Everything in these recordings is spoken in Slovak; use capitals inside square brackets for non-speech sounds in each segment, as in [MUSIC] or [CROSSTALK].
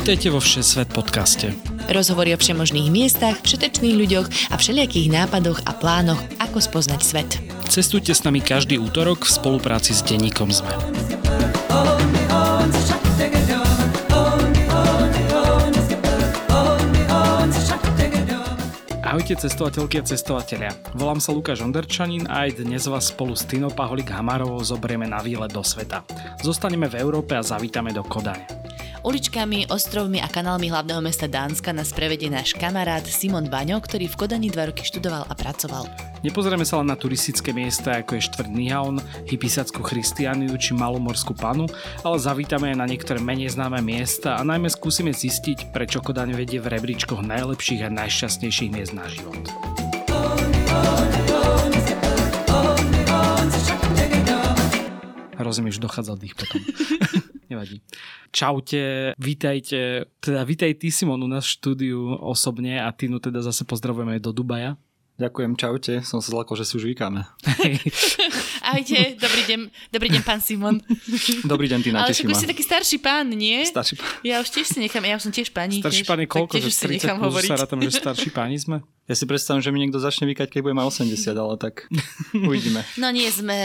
Vítajte vo Všesvet podcaste. Rozhovory o všemožných miestach, všetečných ľuďoch a všelijakých nápadoch a plánoch, ako spoznať svet. Cestujte s nami každý útorok v spolupráci s denníkom ZME. Ahojte cestovateľky a cestovatelia. Volám sa Lukáš Onderčanin a aj dnes vás spolu s Tino Paholik Hamarovou zoberieme na výlet do sveta. Zostaneme v Európe a zavítame do Kodane. Uličkami, ostrovmi a kanálmi hlavného mesta Dánska nás prevedie náš kamarát Simon Baňo, ktorý v Kodani dva roky študoval a pracoval. Nepozrieme sa len na turistické miesta, ako je štvrt Nihaon, Hypisackú Christianiu či Malomorskú panu, ale zavítame aj na niektoré menej známe miesta a najmä skúsime zistiť, prečo Kodaň vedie v rebríčkoch najlepších a najšťastnejších miest na život. Mi už dochádzal dých potom. [LAUGHS] Nevadí. Čaute, vítajte, teda vítaj ty Simon u nás v štúdiu osobne a Tinu teda zase pozdravujeme do Dubaja. Ďakujem, čaute. Som sa zlakol, že si už vykáme. [LAUGHS] Ahojte, dobrý deň, dobrý deň, pán Simon. Dobrý deň, ty Ale však už si taký starší pán, nie? Starší pán. Ja už tiež si nechám, ja už som tiež pani. Starší pán je koľko, že už si 30 nechám plus hovoriť. sa rátam, že [LAUGHS] starší páni sme? Ja si predstavím, že mi niekto začne vykať, keď bude mať 80, ale tak uvidíme. No nie, sme,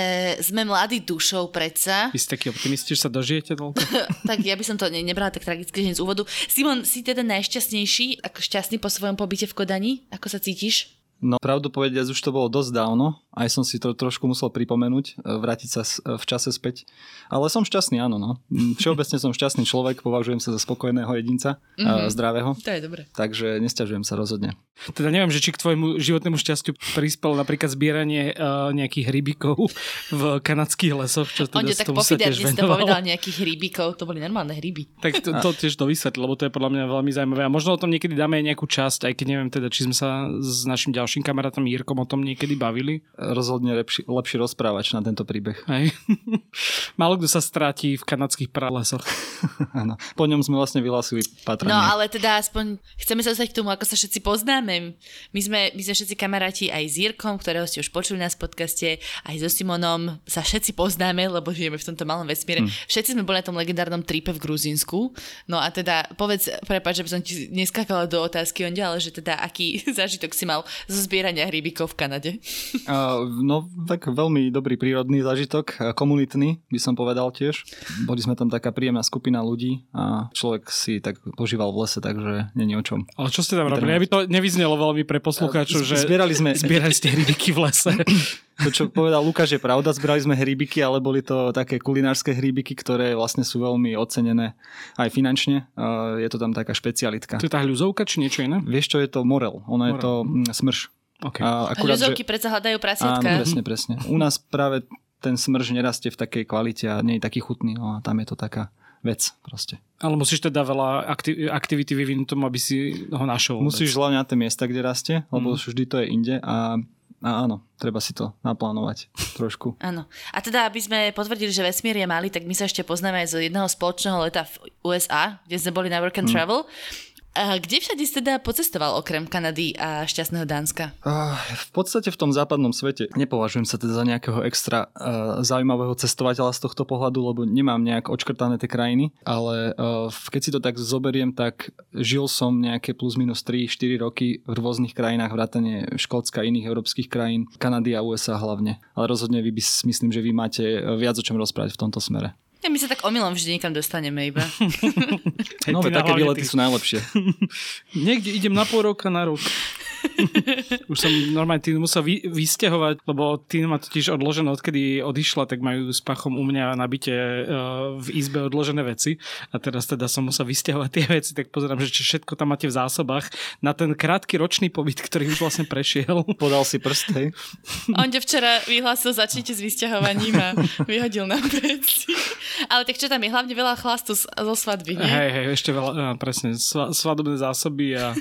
sme mladí dušou predsa. Vy ste takí optimisti, že sa dožijete toľko? [LAUGHS] tak ja by som to ne, nebrala tak tragicky hneď z úvodu. Simon, si teda najšťastnejší, ako šťastný po svojom pobyte v Kodani? Ako sa cítiš? No pravdu povediac, už to bolo dosť dávno. Aj som si to trošku musel pripomenúť, e, vrátiť sa s- v čase späť. Ale som šťastný, áno. No. Mm, Všeobecne som šťastný človek, považujem sa za spokojného jedinca, mm-hmm. zdravého. To je dobre. Takže nesťažujem sa rozhodne. Teda neviem, že či k tvojmu životnému šťastiu prispelo napríklad zbieranie uh, nejakých rybíkov v kanadských lesoch, čo teda On s tak tomu sa tiež pofidárne si to povedal nejakých hríbikov, to boli normálne hríby. Tak to, to tiež to vysvetli, lebo to je podľa mňa veľmi zaujímavé. A možno o tom niekedy dáme aj nejakú časť, aj keď neviem teda, či sme sa s našim ďalším kamarátom Jirkom o tom niekedy bavili. Rozhodne lepší, lepší rozprávač na tento príbeh. Hej. [LAUGHS] Málo kto sa stratí v kanadských pralesoch. [LAUGHS] Áno. Po ňom sme vlastne vyhlasili patranie. No ale teda aspoň chceme sa dostať k tomu, ako sa všetci poznáme. My sme, my sme všetci kamaráti aj s Jirkom, ktorého ste už počuli nás v podcaste, aj so Simonom sa všetci poznáme, lebo žijeme v tomto malom vesmíre. Hm. Všetci sme boli na tom legendárnom tripe v Gruzínsku. No a teda povedz, prepáč, že by som ti neskákala do otázky on ale že teda aký [LAUGHS] zážitok si mal zo zbierania hríbikov v Kanade. Uh, no, tak veľmi dobrý prírodný zážitok, a komunitný by som povedal tiež. Boli sme tam taká príjemná skupina ľudí a človek si tak požíval v lese, takže není o čom. Ale čo ste tam robili? Aby to nevyznelo veľmi pre poslucháčov, že Zbierali sme, [LAUGHS] zbierali ste hrybiky v lese. [CLEARS THROAT] to čo povedal Lukáš je pravda, zbierali sme hríbiky, ale boli to také kulinárske hríbiky, ktoré vlastne sú veľmi ocenené aj finančne. Uh, je to tam taká špecialitka. To je tá hľuzovka, či niečo iné? Vieš čo je to morel? Ono je Morel. to mm, smrš. Okay. A A ľudovky predsa hľadajú prasiatka. Áno, presne, presne. U nás práve ten smrž nerastie v takej kvalite a nie je taký chutný, no a tam je to taká vec proste. Ale musíš teda veľa akti- aktivity vyvinúť tomu, aby si ho našiel. Musíš hľadať na tie miesta, kde rastie, lebo Mm. vždy to je inde a, a áno, treba si to naplánovať [LAUGHS] trošku. Áno. A teda, aby sme potvrdili, že vesmír je malý, tak my sa ešte poznáme aj zo jedného spoločného leta v USA, kde sme boli na Work and Travel. A kde všade teda pocestoval okrem Kanady a šťastného Dánska? V podstate v tom západnom svete nepovažujem sa teda za nejakého extra uh, zaujímavého cestovateľa z tohto pohľadu, lebo nemám nejak odškrtané tie krajiny, ale uh, keď si to tak zoberiem, tak žil som nejaké plus minus 3-4 roky v rôznych krajinách, vrátane Škótska a iných európskych krajín, Kanady a USA hlavne. Ale rozhodne vy by, myslím, že vy máte uh, viac o čom rozprávať v tomto smere. Ja my sa tak omylom vždy niekam dostaneme iba. [LAUGHS] Hej, No, ty veď také výlety ty- sú najlepšie. [LAUGHS] Niekde idem na pol roka na rok. [LAUGHS] Už som normálne Tinu musel vy, vysťahovať, lebo Tina má totiž odložené, odkedy odišla, tak majú s pachom u mňa na byte uh, v izbe odložené veci a teraz teda som musel vysťahovať tie veci, tak pozerám, že čo všetko tam máte v zásobách na ten krátky ročný pobyt, ktorý už vlastne prešiel. Podal si prst, hej? On ťa včera vyhlásil, začnite s vysťahovaním a vyhodil nám veci. Ale tak čo tam je? Hlavne veľa chlastu z- zo svadby, nie? Hej, hej, ešte veľa, uh, presne, sva, svadobné zásoby a,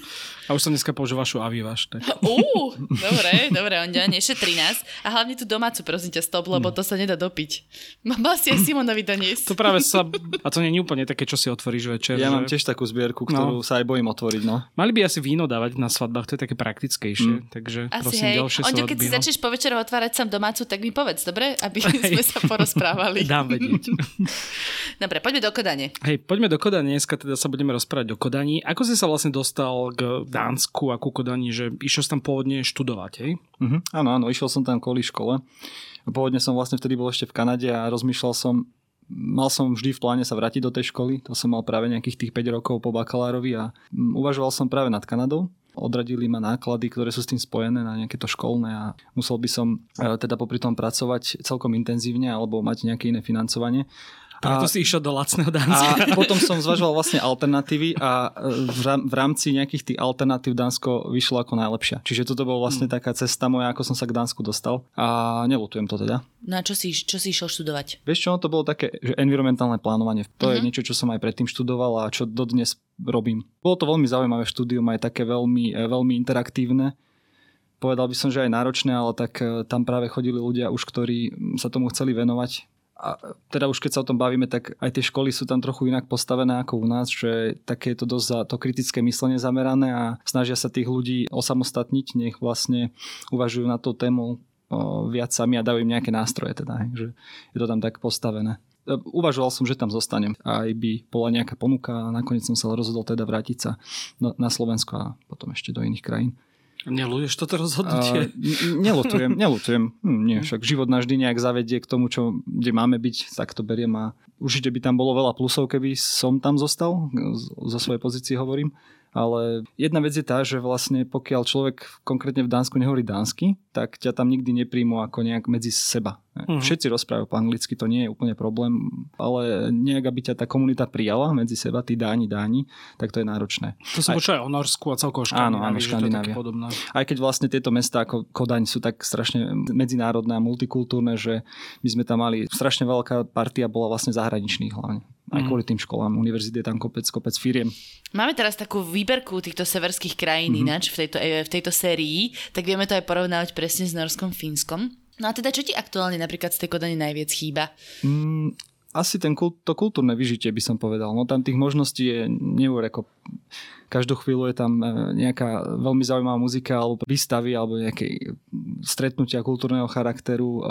a už som dneska použil vašu aviva. až tak. Uú, [LAUGHS] dobre, dobre, on nešetrí nás. A hlavne tú domácu, prosím ťa, stop, lebo to sa nedá dopiť. Mal si aj Simonovi doniesť. To práve sa... A to nie je úplne také, čo si otvoríš večer. Ja že... mám tiež takú zbierku, ktorú no. sa aj bojím otvoriť. No. Mali by asi víno dávať na svadbách, to je také praktickejšie. Mm. Takže asi prosím, hej. ďalšie Onďo, keď si no. začneš po večeru otvárať sám domácu, tak mi povedz, dobre? Aby sme sa porozprávali. Dám vedieť. [LAUGHS] [LAUGHS] Dobre, poďme do Kodane. Hej, poďme do Kodani. Dneska teda sa budeme rozprávať o Kodani. Ako si sa vlastne dostal k Dánsku a ku Kodani, že išiel si tam pôvodne študovať, hej? Uh-huh. Áno, áno, išiel som tam kvôli škole. Pôvodne som vlastne vtedy bol ešte v Kanade a rozmýšľal som, mal som vždy v pláne sa vrátiť do tej školy, to som mal práve nejakých tých 5 rokov po bakalárovi a uvažoval som práve nad Kanadou. Odradili ma náklady, ktoré sú s tým spojené na nejaké to školné a musel by som e, teda popri tom pracovať celkom intenzívne alebo mať nejaké iné financovanie. Preto si išiel do lacného Dánska. A potom som zvažoval vlastne alternatívy a v rámci nejakých tých alternatív Dánsko vyšlo ako najlepšia. Čiže toto bol vlastne mm. taká cesta moja, ako som sa k Dánsku dostal a nelutujem to teda. No a čo si, čo si išiel študovať? Vieš čo, to bolo také, že environmentálne plánovanie. To uh-huh. je mhm. niečo, čo som aj predtým študoval a čo dodnes robím. Bolo to veľmi zaujímavé štúdium, aj také veľmi, e, veľmi interaktívne povedal by som, že aj náročné, ale tak e, tam práve chodili ľudia už, ktorí sa tomu chceli venovať a teda už keď sa o tom bavíme, tak aj tie školy sú tam trochu inak postavené ako u nás, že také je to dosť za to kritické myslenie zamerané a snažia sa tých ľudí osamostatniť, nech vlastne uvažujú na tú tému viac sami a dajú im nejaké nástroje teda, že je to tam tak postavené. E, uvažoval som, že tam zostanem. Aj by bola nejaká ponuka a nakoniec som sa rozhodol teda vrátiť sa na Slovensko a potom ešte do iných krajín. Neluješ toto rozhodnutie? Uh, nelutujem, nelutujem. Hm, nie, však život vždy nejak zavedie k tomu, čo, kde máme byť, tak to beriem a určite by tam bolo veľa plusov, keby som tam zostal, zo svojej pozície hovorím. Ale jedna vec je tá, že vlastne pokiaľ človek konkrétne v Dánsku nehovorí dánsky, tak ťa tam nikdy nepríjmu ako nejak medzi seba. Uh-huh. Všetci rozprávajú po anglicky, to nie je úplne problém, ale nejak, aby ťa tá komunita prijala medzi seba, tí dáni, dáni, tak to je náročné. To som počul aj o Norsku a celkovo Škandinávii, áno, áno, Škandinávia. Aj keď vlastne tieto mesta ako Kodaň sú tak strašne medzinárodné a multikultúrne, že my sme tam mali strašne veľká partia bola vlastne zahraničných hlavne. Aj mm. kvôli tým školám, univerzity je tam kopec, kopec firiem. Máme teraz takú výberku týchto severských krajín mm-hmm. ináč v tejto, v tejto sérii, tak vieme to aj porovnávať presne s Norskom, Fínskom. No a teda čo ti aktuálne napríklad z tej Kodane najviac chýba? Mm, asi ten kult, to kultúrne vyžitie by som povedal. No tam tých možností je ako každú chvíľu je tam e, nejaká veľmi zaujímavá muzika alebo výstavy alebo nejaké stretnutia kultúrneho charakteru. E,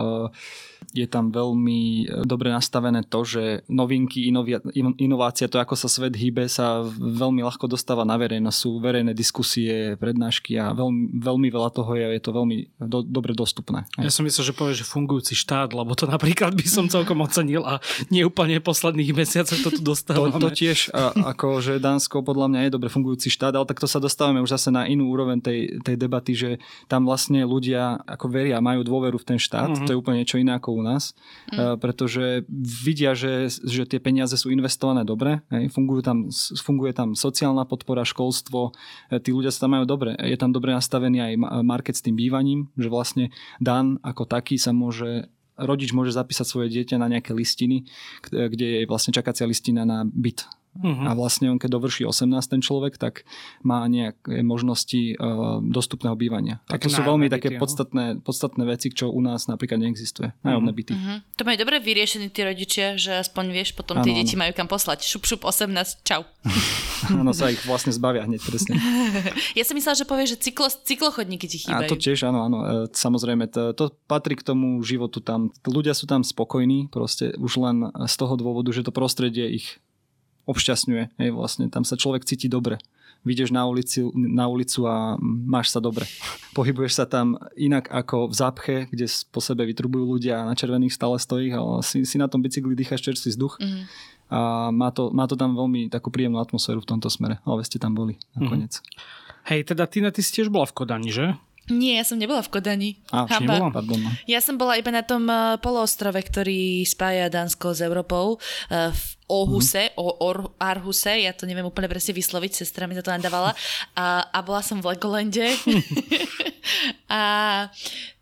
je tam veľmi e, dobre nastavené to, že novinky, inovia, inovácia, to ako sa svet hýbe, sa veľmi ľahko dostáva na verejnosť. Sú verejné diskusie, prednášky a veľmi, veľmi veľa toho je, je to veľmi do, dobre dostupné. Ja som myslel, že povieš, že fungujúci štát, lebo to napríklad by som celkom ocenil a nie úplne v posledných mesiacoch to tu dostávame. To, to tiež, a, ako že Dánsko podľa mňa je dobre fungujúci štát, ale takto sa dostávame už zase na inú úroveň tej, tej debaty, že tam vlastne ľudia ako veria, majú dôveru v ten štát, mm-hmm. to je úplne niečo iné ako u nás, mm. pretože vidia, že, že tie peniaze sú investované dobre, hej, fungujú tam, funguje tam sociálna podpora, školstvo, e, tí ľudia sa tam majú dobre, je tam dobre nastavený aj market s tým bývaním, že vlastne Dan ako taký sa môže rodič môže zapísať svoje dieťa na nejaké listiny, kde je vlastne čakacia listina na byt Uh-huh. A vlastne on, keď dovrší 18 ten človek, tak má nejaké možnosti uh, dostupného bývania. Tak a to sú veľmi byty, také podstatné, podstatné veci, čo u nás napríklad neexistuje. Nájomné uh-huh. byty. Uh-huh. To majú dobre vyriešení tí rodičia, že aspoň vieš, potom tie deti majú kam poslať. Šup, šup, 18, čau. [LAUGHS] Áno, sa ich vlastne zbavia hneď presne. [LAUGHS] ja som myslela, že povieš, že cyklo, cyklochodníky ti chýbajú. A to tiež, áno, áno. E, samozrejme, to, to patrí k tomu životu tam. Ľudia sú tam spokojní, proste už len z toho dôvodu, že to prostredie ich obšťastňuje. Hej, vlastne tam sa človek cíti dobre. Vidíš na, ulici, na ulicu a máš sa dobre. Pohybuješ sa tam inak ako v zápche, kde po sebe vytrubujú ľudia a na červených stále stojí, ale si, si na tom bicykli dýchaš čerstvý vzduch. Mm-hmm. A má to, má to tam veľmi takú príjemnú atmosféru v tomto smere. Ale ste tam boli nakoniec. Mm-hmm. Hej, teda Tina, ty si tiež bola v Kodani, že? Nie, ja som nebola v Kodani. A, nebola? Pardon. No. Ja som bola iba na tom uh, poloostrove, ktorý spája Dánsko s Európou. Uh, v Ohuse, mm. o Or, Arhuse, ja to neviem úplne presne vysloviť, sestra mi to nadávala. A, a bola som v Legolande. [LAUGHS] a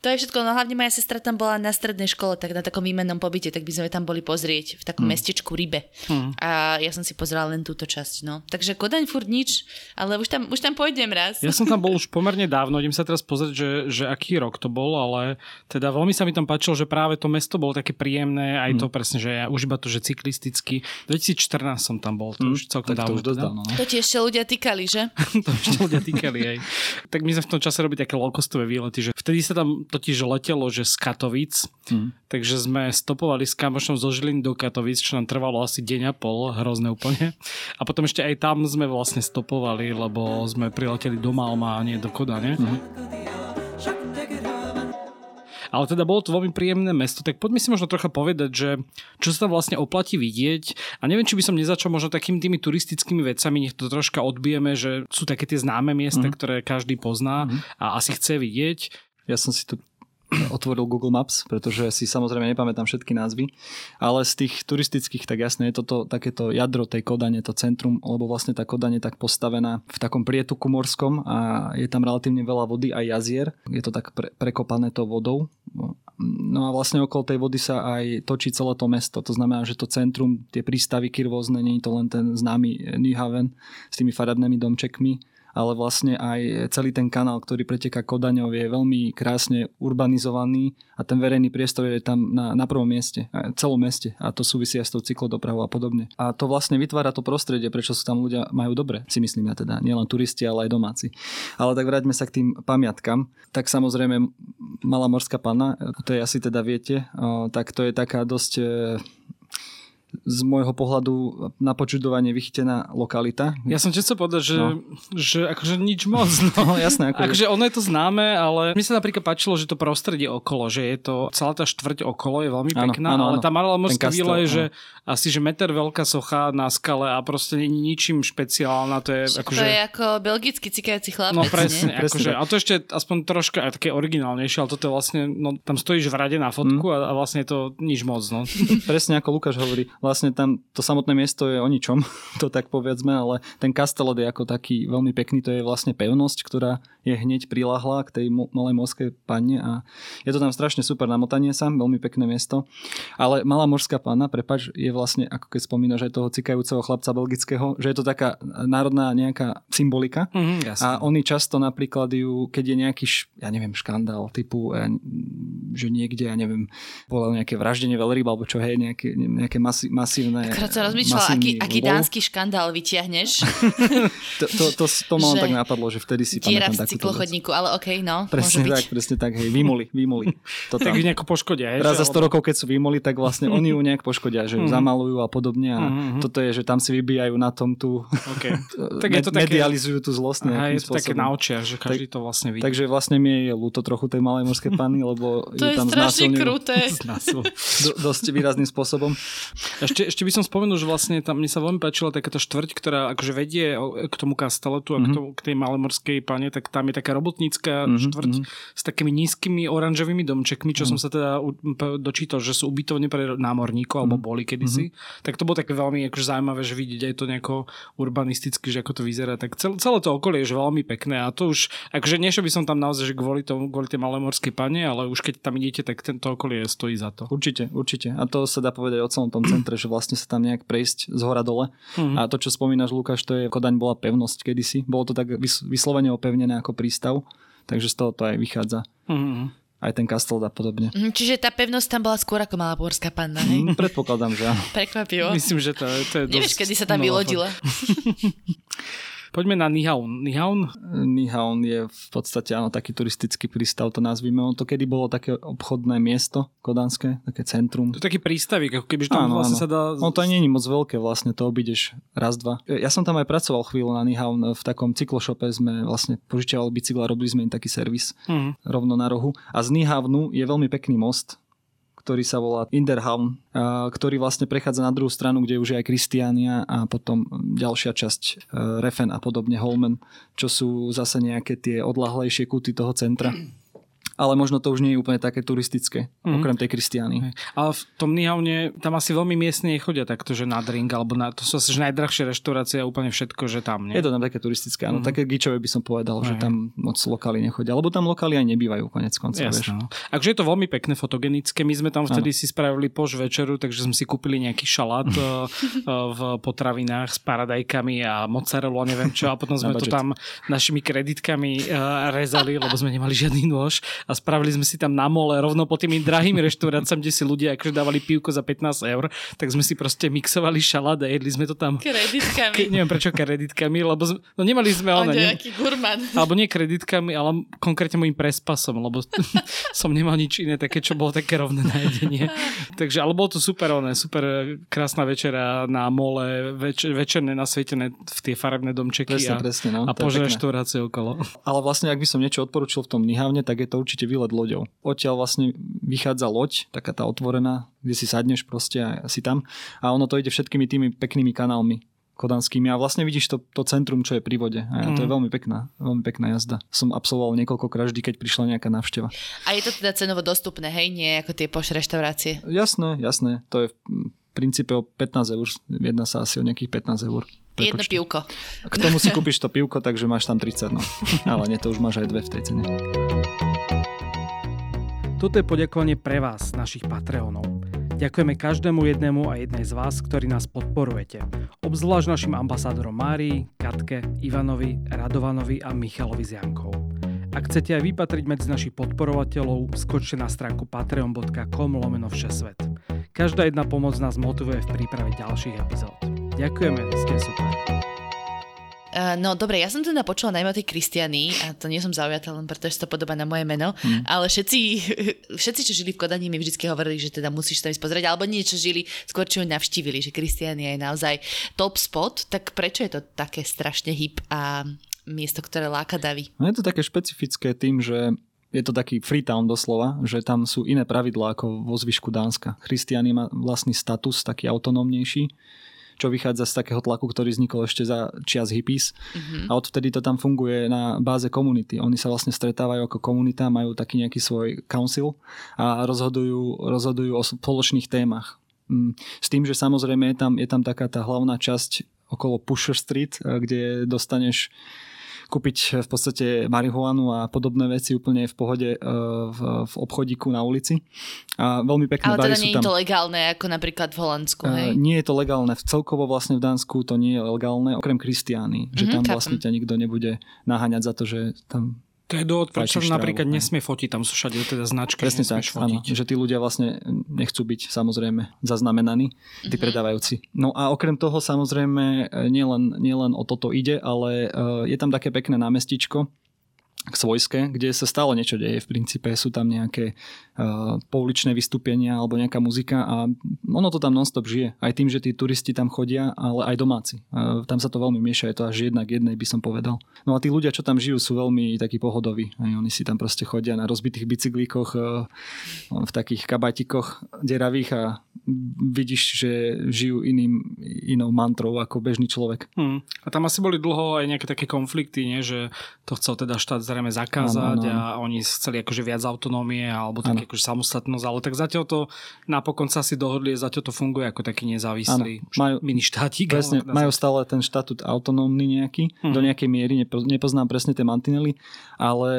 To je všetko, no hlavne moja sestra tam bola na strednej škole, tak na takom výmennom pobyte, tak by sme tam boli pozrieť v takom hmm. mestečku Rybe. Hmm. A ja som si pozerala len túto časť, no. Takže Kodaň furt nič, ale už tam, už tam pôjdem raz. Ja som tam bol už [LAUGHS] pomerne dávno, idem sa teraz pozrieť, že, že aký rok to bol, ale teda veľmi sa mi tam páčilo, že práve to mesto bolo také príjemné, aj hmm. to presne, že ja už iba to, že cyklisticky. 2014 som tam bol, to hmm. už celkom dávno. To, už dávno, no. to ti ešte ľudia týkali, že? [LAUGHS] to ešte ľudia týkali, aj. Tak my sme v tom čase robili také low-costové výlety, že vtedy sa tam totiž letelo, že z Katovic, mm. takže sme stopovali s kamošom zo Žiliny do Katovic, čo nám trvalo asi deň a pol, hrozné úplne. A potom ešte aj tam sme vlastne stopovali, lebo sme prileteli do Malma a nie do Kodane. Mm. Ale teda bolo to veľmi príjemné mesto, tak poďme si možno trocha povedať, že čo sa tam vlastne oplatí vidieť. A neviem, či by som nezačal možno takými tými turistickými vecami, nech to troška odbijeme, že sú také tie známe miesta, mm. ktoré každý pozná mm. a asi chce vidieť. Ja som si tu otvoril Google Maps, pretože si samozrejme nepamätám všetky názvy, ale z tých turistických, tak jasne je toto takéto jadro tej Kodane, to centrum, lebo vlastne tá Kodane je tak postavená v takom prietuku morskom a je tam relatívne veľa vody aj jazier. Je to tak pre, prekopané to vodou. No a vlastne okolo tej vody sa aj točí celé to mesto. To znamená, že to centrum, tie prístaviky rôzne, nie je to len ten známy Nyhaven s tými faradnými domčekmi, ale vlastne aj celý ten kanál, ktorý preteká Kodaňov je veľmi krásne urbanizovaný a ten verejný priestor je tam na, na prvom mieste, celom meste a to súvisí aj s tou cyklodopravou a podobne. A to vlastne vytvára to prostredie, prečo sú tam ľudia majú dobre, si myslím ja teda, nielen turisti, ale aj domáci. Ale tak vráťme sa k tým pamiatkam. Tak samozrejme Malá morská panna, to je asi teda viete, tak to je taká dosť z môjho pohľadu na počudovanie vychytená lokalita. Ja som chcel povedať, že, no. že akože nič moc. No, no jasné. Ako akože ono je to známe, ale mi sa napríklad páčilo, že to prostredie okolo, že je to, celá tá štvrť okolo je veľmi pekná, áno, áno, ale tá malá morská vila je, že asi, že meter veľká socha na skale a proste nie ničím špeciálna. To je, akože... to je ako belgický cikajúci chlapec, No presne, nie? akože, a to ešte aspoň troška aj také originálnejšie, ale toto je vlastne, no tam stojíš v rade na fotku mm. a, a vlastne je to nič moc. No. [LAUGHS] presne ako Lukáš hovorí, vlastne tam to samotné miesto je o ničom, [LAUGHS] to tak povedzme, ale ten Castellod je ako taký veľmi pekný, to je vlastne pevnosť, ktorá je hneď priláhla k tej malej morskej panne a je to tam strašne super namotanie sa, veľmi pekné miesto. Ale malá morská panna, prepač, je vlastne, ako keď spomínaš aj toho cikajúceho chlapca belgického, že je to taká národná nejaká symbolika mm-hmm, a oni často napríklad ju, keď je nejaký, ja neviem, škandál typu, že niekde, ja neviem, bolo nejaké vraždenie veľryb alebo čo, hej, nejaké, nejaké masi, masívne... Akorát sa rozmýšľala, aký, aký dánsky škandál vyťahneš. [LAUGHS] to, to, to, to ma tak napadlo, že vtedy si pamätám cyklochodníku, ale okej, okay, no. Presne tak, byť. presne tak, hej, vymoli, vymoli. To [LAUGHS] tak ich nejako poškodia. Raz za 100 rokov, keď sú vymoli, tak vlastne oni ju nejak poškodia, že ju mhm. zamalujú a podobne a mm-hmm. toto je, že tam si vybijajú na tom tú, okay. [LAUGHS] tak je to také, medializujú tú zlosť Aha, je to spôsobom. také na očiach, že každý tak, to vlastne vidí. Takže vlastne mi je ľúto trochu tej malej morskej [LAUGHS] panny, lebo to je tam strašne kruté. Do, dosť výrazným spôsobom. Ešte, ešte by som spomenul, že vlastne tam mne sa veľmi páčila takáto štvrť, ktorá akože vedie k tomu kasteletu a mm-hmm. k, mhm. tomu, k tej malej morskej pane, tak tam je taká robotnícka mm-hmm. štvrť mm-hmm. s takými nízkymi oranžovými domčekmi, čo mm-hmm. som sa teda dočítal, že sú ubytovne pre námorníkov, alebo mhm. boli kedysi. Mm-hmm. Tak to bolo také veľmi akože zaujímavé, že vidieť aj to nejako urbanisticky, že ako to vyzerá. Tak celé, celé to okolie je veľmi pekné a to už, akože nie, že by som tam naozaj, že kvôli, tomu, kvôli tej malé morskej pane, ale už keď tam idete, tak tento okolie stojí za to. Určite, určite. A to sa dá povedať o celom tom centre, že vlastne sa tam nejak prejsť z hora dole. Mm-hmm. A to, čo spomínaš, Lukáš, to je Kodaň bola pevnosť kedysi. Bolo to tak vyslovene opevnené ako prístav takže z toho to aj vychádza. Mm-hmm. Aj ten kastel a podobne. Mm, čiže tá pevnosť tam bola skôr ako malá borská panna, hej? Mm, predpokladám, že áno. Prekvapivo. Myslím, že to, to je dosť... Nevieš, kedy sa tam vylodila. [LAUGHS] Poďme na Nihaun. Nihaun? Nihaun je v podstate áno, taký turistický prístav, to nazvime. On to kedy bolo také obchodné miesto kodanské, také centrum. To je taký prístavik, ako keby tam áno, vlastne áno. sa dá... On to nie je moc veľké vlastne, to obídeš raz, dva. Ja som tam aj pracoval chvíľu na Nihaun, v takom cyklošope sme vlastne požičiavali bicykla, robili sme im taký servis mm. rovno na rohu. A z Nihavnu je veľmi pekný most, ktorý sa volá Inderhavn, ktorý vlastne prechádza na druhú stranu, kde už je aj Kristiania a potom ďalšia časť e, Refen a podobne Holmen, čo sú zase nejaké tie odlahlejšie kuty toho centra. Ale možno to už nie je úplne také turistické, mm. okrem tej Kristiany. Ale v tom Nihavne tam asi veľmi miestne chodia takto, že na drink, alebo na, to sú asi najdrahšie reštaurácie a úplne všetko, že tam. Nie? Je to tam také turistické, áno, mm. také gičové by som povedal, že tam moc lokály nechodia, lebo tam lokály aj nebývajú konec koncov. Jasne, no. Takže je to veľmi pekné, fotogenické. My sme tam vtedy ano. si spravili pož večeru, takže sme si kúpili nejaký šalát [LAUGHS] eh, eh, v potravinách s paradajkami a mozzarellu a neviem čo a potom sme to tam našimi kreditkami eh, rezali, lebo sme nemali žiadny nôž a spravili sme si tam na mole rovno po tými drahými [LAUGHS] reštauráciami, kde si ľudia akože dávali pivko za 15 eur, tak sme si proste mixovali šalát a jedli sme to tam. Kreditkami. K, neviem prečo kreditkami, lebo sme, no nemali sme ona. Ne, gurman. Alebo nie kreditkami, ale konkrétne môjim prespasom, lebo [LAUGHS] som nemal nič iné také, čo bolo také rovné na jedenie. Takže, ale bolo to super, oné, super krásna večera na mole, več, večerné nasvietené v tie farebné domčeky presne, a, presne, no, a pože reštaurácie okolo. Ale vlastne, ak by som niečo odporučil v tom Nihavne, tak je to určite výlet loďou. Odtiaľ vlastne vychádza loď, taká tá otvorená, kde si sadneš proste a si tam. A ono to ide všetkými tými peknými kanálmi kodanskými a vlastne vidíš to, to centrum, čo je pri vode. A mm. to je veľmi pekná, veľmi pekná jazda. Som absolvoval niekoľkokrát vždy, keď prišla nejaká návšteva. A je to teda cenovo dostupné, hej? Nie ako tie poš reštaurácie? Jasné, jasné. To je v princípe o 15 eur. Jedná sa asi o nejakých 15 eur. Prepočte. Jedno pivko. K tomu si kúpiš to pivko, takže máš tam 30, no. Ale nie, to už máš aj dve v tej cene. Toto je poďakovanie pre vás, našich Patreonov. Ďakujeme každému jednému a jednej z vás, ktorí nás podporujete. Obzvlášť našim ambasádorom Márii, Katke, Ivanovi, Radovanovi a Michalovi z Jankou. Ak chcete aj vypatriť medzi našich podporovateľov, skočte na stránku patreon.com lomeno všesvet. Každá jedna pomoc nás motivuje v príprave ďalších epizód. Ďakujeme, ste super. Uh, no dobre, ja som teda počula najmä o tej Kristiany a to nie som zaujatá len preto, že to podobá na moje meno, hmm. ale všetci, [LAUGHS] všetci, čo žili v Kodani, mi vždy hovorili, že teda musíš tam ísť pozrieť, alebo niečo žili, skôr čo ju navštívili, že Kristiania je naozaj top spot, tak prečo je to také strašne hip a miesto, ktoré láka davy? No je to také špecifické tým, že je to taký Freetown doslova, že tam sú iné pravidlá ako vo zvyšku Dánska. Christiany má vlastný status, taký autonómnejší čo vychádza z takého tlaku, ktorý vznikol ešte za čias hippies. Mm-hmm. A odvtedy to tam funguje na báze komunity. Oni sa vlastne stretávajú ako komunita, majú taký nejaký svoj council a rozhodujú, rozhodujú o spoločných témach. Mm, s tým, že samozrejme je tam, je tam taká tá hlavná časť okolo Pusher Street, eh, kde dostaneš kúpiť v podstate marihuanu a podobné veci úplne v pohode e, v, v obchodíku na ulici. A veľmi pekné Ale teda nie je to legálne ako napríklad v Holandsku, hej? Nie je to legálne. Celkovo vlastne v Dánsku to nie je legálne, okrem Kristiány. Že mm-hmm, tam vlastne ťa nikto nebude naháňať za to, že tam to je dôvod, prečo napríklad trávu, nesmie fotiť, tam sú všade teda značky, Presne tak, fotiť. Áno, že tí ľudia vlastne nechcú byť samozrejme zaznamenaní, tí mm-hmm. predávajúci. No a okrem toho samozrejme nielen, nielen o toto ide, ale uh, je tam také pekné námestičko, k svojske, kde sa stále niečo deje. V princípe sú tam nejaké uh, pouličné vystúpenia alebo nejaká muzika a ono to tam nonstop žije. Aj tým, že tí turisti tam chodia, ale aj domáci. Uh, tam sa to veľmi mieša, je to až jednak jednej by som povedal. No a tí ľudia, čo tam žijú, sú veľmi takí pohodoví. Aj oni si tam proste chodia na rozbitých bicyklíkoch, uh, v takých kabátikoch deravých a vidíš, že žijú iným, inou mantrou ako bežný človek. Hmm. A tam asi boli dlho aj nejaké také konflikty, nie? že to chcel teda štát zrejme zakázať ano, ano. a oni chceli akože viac autonómie alebo tak akože samostatnosť, ale tak zatiaľ to napokon sa si dohodli, zatiaľ to funguje ako taký nezávislý ano, majú, mini štátik. Presne, majú stále ten štatút autonómny nejaký, hmm. do nejakej miery, nepoznám presne tie mantinely, ale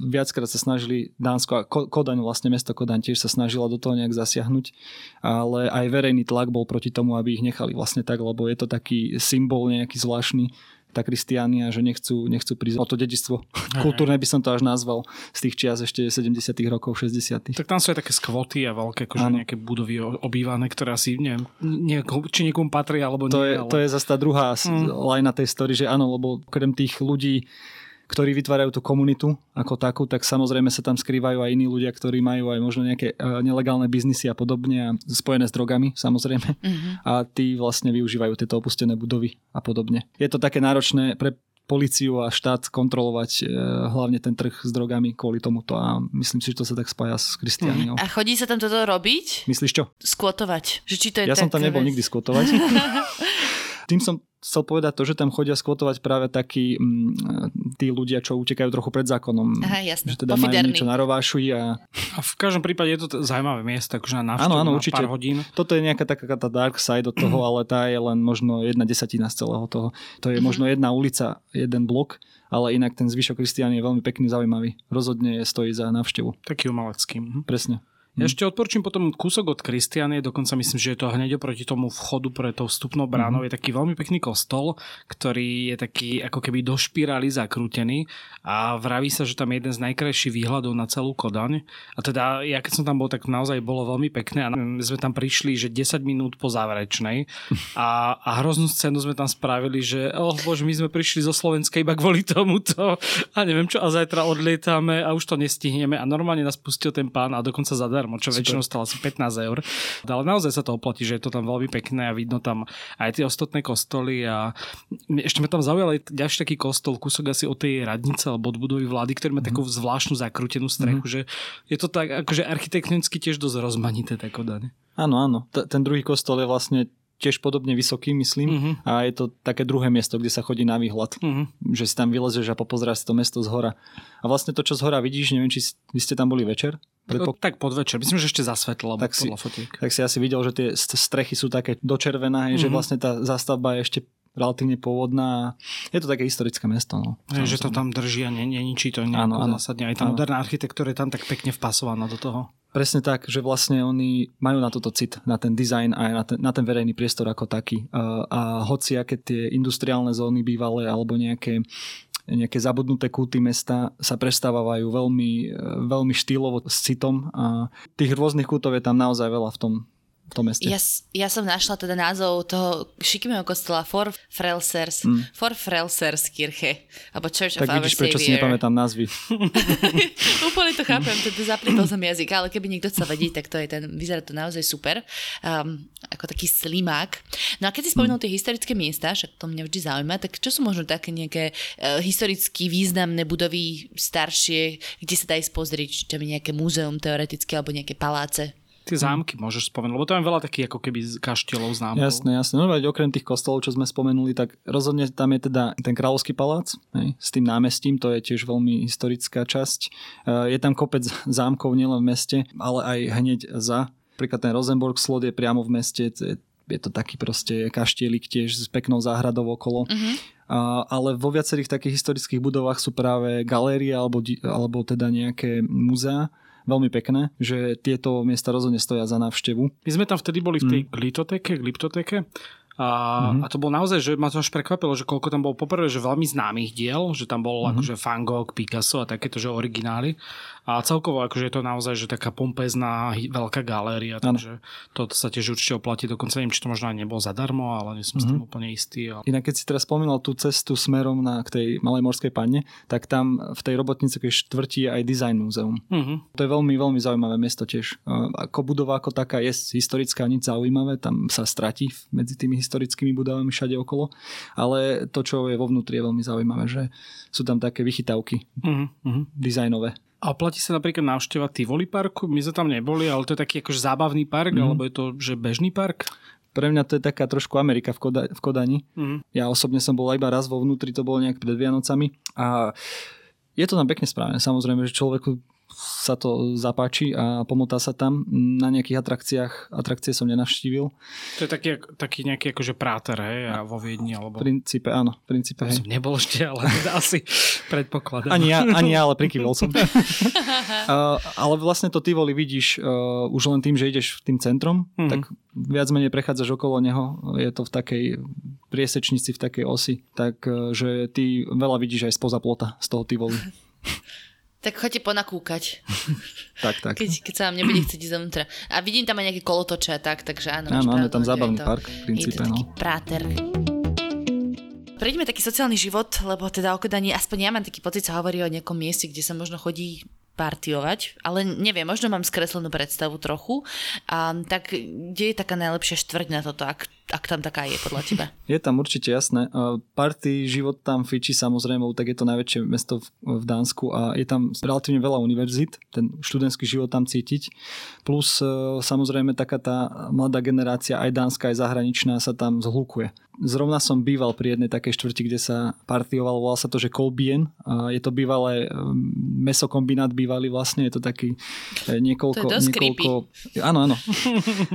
viackrát sa snažili Dánsko a Kodaň, vlastne mesto Kodaň tiež sa snažila do toho nejak zasiahnuť, ale aj verejný tlak bol proti tomu, aby ich nechali vlastne tak, lebo je to taký symbol nejaký zvláštny tá Kristiania, že nechcú, nechcú prísť o to dedičstvo. Kultúrne by som to až nazval z tých čias ešte 70 rokov, 60 Tak tam sú aj také skvoty a veľké akože nejaké budovy obývané, ktoré asi neviem, niekom, či niekomu patrí alebo to nie. Je, ale... To je zase tá druhá mm. line na tej story, že áno, lebo okrem tých ľudí, ktorí vytvárajú tú komunitu ako takú, tak samozrejme sa tam skrývajú aj iní ľudia, ktorí majú aj možno nejaké uh, nelegálne biznisy a podobne a spojené s drogami samozrejme. Mm-hmm. A tí vlastne využívajú tieto opustené budovy a podobne. Je to také náročné pre policiu a štát kontrolovať e, hlavne ten trh s drogami kvôli tomuto a myslím si, že to sa tak spája s Kristianiou. A chodí sa tam toto robiť? Myslíš čo? Skvotovať. Že či to je ja som tam nebol vec? nikdy skvotovať. [LAUGHS] Tým som chcel povedať to, že tam chodia skvotovať práve takí mm, tí ľudia, čo utekajú trochu pred zákonom. Aha, jasné. Že teda majú niečo na rováši a... A v každom prípade je to zaujímavé miesto, akože na návštevu Áno, áno, na určite. pár hodín. Toto je nejaká taká tá dark side od toho, [CLEARS THROAT] ale tá je len možno jedna desatina z celého toho. To je Mhm. možno jedna ulica, jeden blok, ale inak ten zvyšok Kristián je veľmi pekný, zaujímavý. Rozhodne stojí za návštevu. Taký umelecký. Mhm. Presne. Ja ešte odporčím potom kúsok od Kristianie, dokonca myslím, že je to hneď oproti tomu vchodu pre tou vstupnou bránou. Mhm. Je taký veľmi pekný kostol, ktorý je taký ako keby do špirály zakrútený a vraví sa, že tam je jeden z najkrajších výhľadov na celú Kodaň. A teda ja keď som tam bol, tak naozaj bolo veľmi pekné a sme tam prišli, že 10 minút po záverečnej [LAUGHS] a, a hroznú scénu sme tam spravili, že oh bože, my sme prišli zo Slovenska iba kvôli tomuto a neviem čo a zajtra odlietame a už to nestihneme a normálne nás pustil ten pán a dokonca zadarmo, čo Super. väčšinou stalo asi 15 eur. Ale naozaj sa to oplatí, že je to tam veľmi pekné a vidno tam aj tie ostatné kostoly a ešte ma tam zaujal aj ďalší taký kostol, kúsok asi od tej radnice alebo od budovy vlády, ktorý má Mhm. takú zvláštnu zakrútenú strechu, že je to tak akože architektonicky tiež dosť rozmanité tak. Áno, áno. T- ten druhý kostol je vlastne tiež podobne vysoký, myslím. Mhm. A je to také druhé miesto, kde sa chodí na výhľad. Mhm. Že si tam vylezeš a popozráš si to mesto z hora. A vlastne to, čo z hora vidíš, neviem, či vy ste tam boli večer. Predpok- Tak podvečer, myslím, že ešte za svetlo, Tak si- podľa fotiek. tak si asi videl, že tie st- strechy sú také dočervená, mm-hmm. že Mhm. vlastne tá zástavba je ešte relatívne pôvodná. Je to také historické mesto. No. Je, že to tam drží a ne, neničí to nejako Áno, áno. zásadne. Aj tá Áno. moderná architektúra je tam tak pekne vpasovaná do toho. Presne tak, že vlastne oni majú na toto cit, na ten dizajn a aj na ten, na ten verejný priestor ako taký. A, a hoci aké tie industriálne zóny bývalé alebo nejaké nejaké zabudnuté kúty mesta sa prestávajú veľmi, e, veľmi štýlovo s citom a tých rôznych kútov je tam naozaj veľa v tom, v tom meste. Ja, ja som našla teda názov toho šikmého kostola For Frelsers, Mm. For Frelsers Kirche, alebo Church tak of Our vidíš, prečo si Savior. nepamätám názvy. [LAUGHS] Úplne to chápem, teda zaplitol som jazyk, ale keby niekto chcel vedieť, tak to je ten, vyzerá to naozaj super, um, ako taký slimák. No a keď si spomenul tie historické miesta, však to mňa vždy zaujíma, tak čo sú možno také nejaké uh, historicky významné budovy staršie, kde sa dá ísť pozrieť, či tam je nejaké múzeum teoretické alebo nejaké paláce? Tie zámky môžeš spomenúť, lebo tam je veľa takých ako keby kaštielov zámkov. Jasné, jasné. No veď okrem tých kostolov, čo sme spomenuli, tak rozhodne tam je teda ten kráľovský palác hej, s tým námestím, to je tiež veľmi historická časť. E, Je tam kopec [LAUGHS] zámkov nielen v meste, ale aj hneď za. Napríklad ten Rosenborg slod je priamo v meste, je, to taký proste kaštielik tiež s peknou záhradou okolo. Mhm. A, ale vo viacerých takých historických budovách sú práve galérie alebo, alebo teda nejaké múzea, veľmi pekné, že tieto miesta rozhodne stoja za návštevu. My sme tam vtedy boli v tej Mm. glitotéke, glyptotéke a, Mhm. a to bolo naozaj, že ma to až prekvapilo, že koľko tam bolo poprvé, že veľmi známych diel, že tam bol Mhm. akože Van Gogh, Picasso a takéto, že originály. A celkovo akože je to naozaj, že taká pompezná veľká galéria, takže to sa tiež určite oplatí, dokonca neviem, či to možno aj nebolo zadarmo, ale nie som s tým Mhm. úplne istý. Ale... Inak keď si teraz spomínal tú cestu smerom na, k tej malej morskej panne, tak tam v tej robotnickej štvrti je aj design múzeum. Mhm. To je veľmi, veľmi zaujímavé miesto tiež. Ako budova ako taká je historická, nič zaujímavé, tam sa stratí medzi tými historickými budovami všade okolo, ale to, čo je vo vnútri je veľmi zaujímavé, že sú tam také vychytávky Mhm. Mhm. dizajnové. A oplatí sa napríklad návšteva Tivoli parku? My sme tam neboli, ale to je taký akože zábavný park, Mhm. alebo je to že bežný park? Pre mňa to je taká trošku Amerika v, Koda- v Kodani. Mhm. Ja osobne som bol iba raz vo vnútri, to bolo nejak pred Vianocami a je to tam pekne správne. Samozrejme, že človeku sa to zapáči a pomotá sa tam. Na nejakých atrakciách, atrakcie som nenavštívil. To je taký, taký nejaký akože práter, hej, a vo Viedni, alebo... V princípe, áno, v princípe, hej. Som nebol ešte, ale [LAUGHS] asi predpokladám. Ani ja, ani ja, ale prikyvol som. [LAUGHS] [LAUGHS] uh, ale vlastne to Tivoli vidíš uh, už len tým, že ideš tým centrom, Mhm. tak viac menej prechádzaš okolo neho. Je to v takej priesečnici, v takej osi. Tak, uh, že ty veľa vidíš aj spoza plota z toho Tivoli. Tak choďte ponakúkať, [LAUGHS] Tak, tak. keď, keď sa vám nebude chcieť ísť zavnútra. A vidím tam aj nejaké kolotoče a tak, takže áno. Áno, je tam zábavný je to- park v Je princípe. to taký No. práter. Prejdeme taký sociálny život, lebo teda o Kodani, aspoň ja mám taký pocit, sa hovorí o nejakom mieste, kde sa možno chodí partiovať, ale neviem, možno mám skreslenú predstavu trochu. A, tak kde je taká najlepšia štvrť na toto? Ak, ak tam taká je podľa teba. [LAUGHS] Je tam určite jasné. Party život tam fičí samozrejme, tak je to najväčšie mesto v Dánsku a je tam relatívne veľa univerzít, ten študentský život tam cítiť. Plus e, samozrejme taká tá mladá generácia, aj dánska, aj zahraničná sa tam zhlukuje. Zrovna som býval pri jednej takej štvrti, kde sa partioval, volal sa to, že Kolbien. Je to bývalé mesokombinát bývalý vlastne, je to taký e, niekoľko... To je niekoľko áno, áno.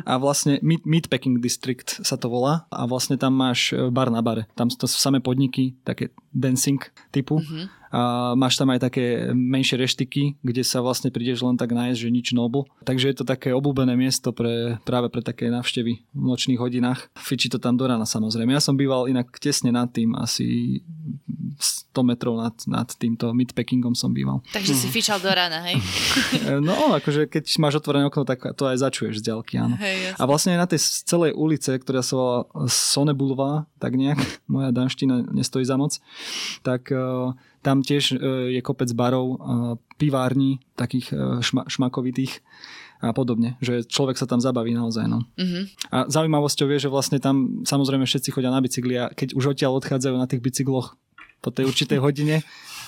A vlastne Meat, Meatpacking District sa to volá a vlastne tam máš bar na bare. Tam to sú samé podniky, také dancing typu. Mm-hmm a máš tam aj také menšie reštiky, kde sa vlastne prídeš len tak nájsť, že nič noble. Takže je to také obľúbené miesto pre, práve pre také návštevy v nočných hodinách. Fičí to tam do rána samozrejme. Ja som býval inak tesne nad tým, asi 100 metrov nad, nad týmto midpackingom som býval. Takže si mhm. fičal do rána, hej? [LAUGHS] no, akože keď máš otvorené okno, tak to aj začuješ z ďalky, áno. Hej, a vlastne aj na tej celej ulice, ktorá sa volá Sone tak nejak, [LAUGHS] moja danština nestojí za moc, tak uh, tam tiež e, je kopec barov, pivární, takých e, šma, šmakovitých a podobne, že človek sa tam zabaví naozaj. No. Uh-huh. A zaujímavosťou je, že vlastne tam samozrejme všetci chodia na bicykli a keď už odtiaľ odchádzajú na tých bicykloch po tej určitej hodine,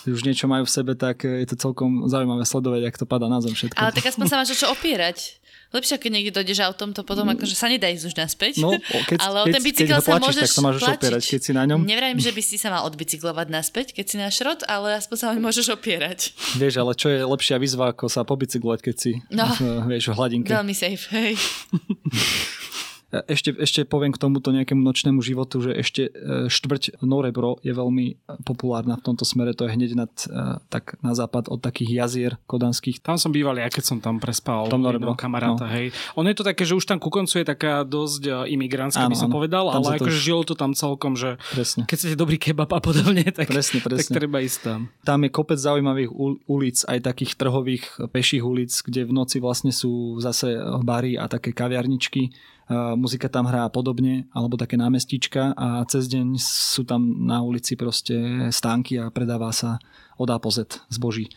už niečo majú v sebe, tak je to celkom zaujímavé sledovať, ak to padá na zem všetko. Ale tak aspoň sa máš o čo opierať. Lepšie, keď niekde dojdeš autom, to potom mm. akože sa nedá ísť už naspäť. No, keď, ale o ten bicykel keď sa plačíš, môžeš tak sa máš opierať, keď si na ňom. Nevrajím, že by si sa mal odbicyklovať naspäť, keď si na šrot, ale aspoň sa môžeš opierať. Vieš, ale čo je lepšia výzva, ako sa pobicyklovať, keď si no, vieš, v hladinke. Veľmi safe, hej. [LAUGHS] Ešte, ešte poviem k tomuto nejakému nočnému životu, že ešte e, štvrť Norebro je veľmi populárna v tomto smere, to je hneď nad, e, tak na západ od takých jazier kodanských. Tam som býval ja, keď som tam prespal tom Norebro. kamaráta, no. hej. Ono je to také, že už tam ku koncu je taká dosť e, imigrantská, by som áno. povedal, tam ale akože to... žilo to tam celkom, že presne. keď chcete dobrý kebab a podobne, tak, presne, presne. tak treba ísť tam. Tam je kopec zaujímavých ulic, aj takých trhových peších ulic, kde v noci vlastne sú zase bary a také kaviarničky muzika tam hrá podobne, alebo také námestička a cez deň sú tam na ulici proste stánky a predáva sa od A po Z zboží.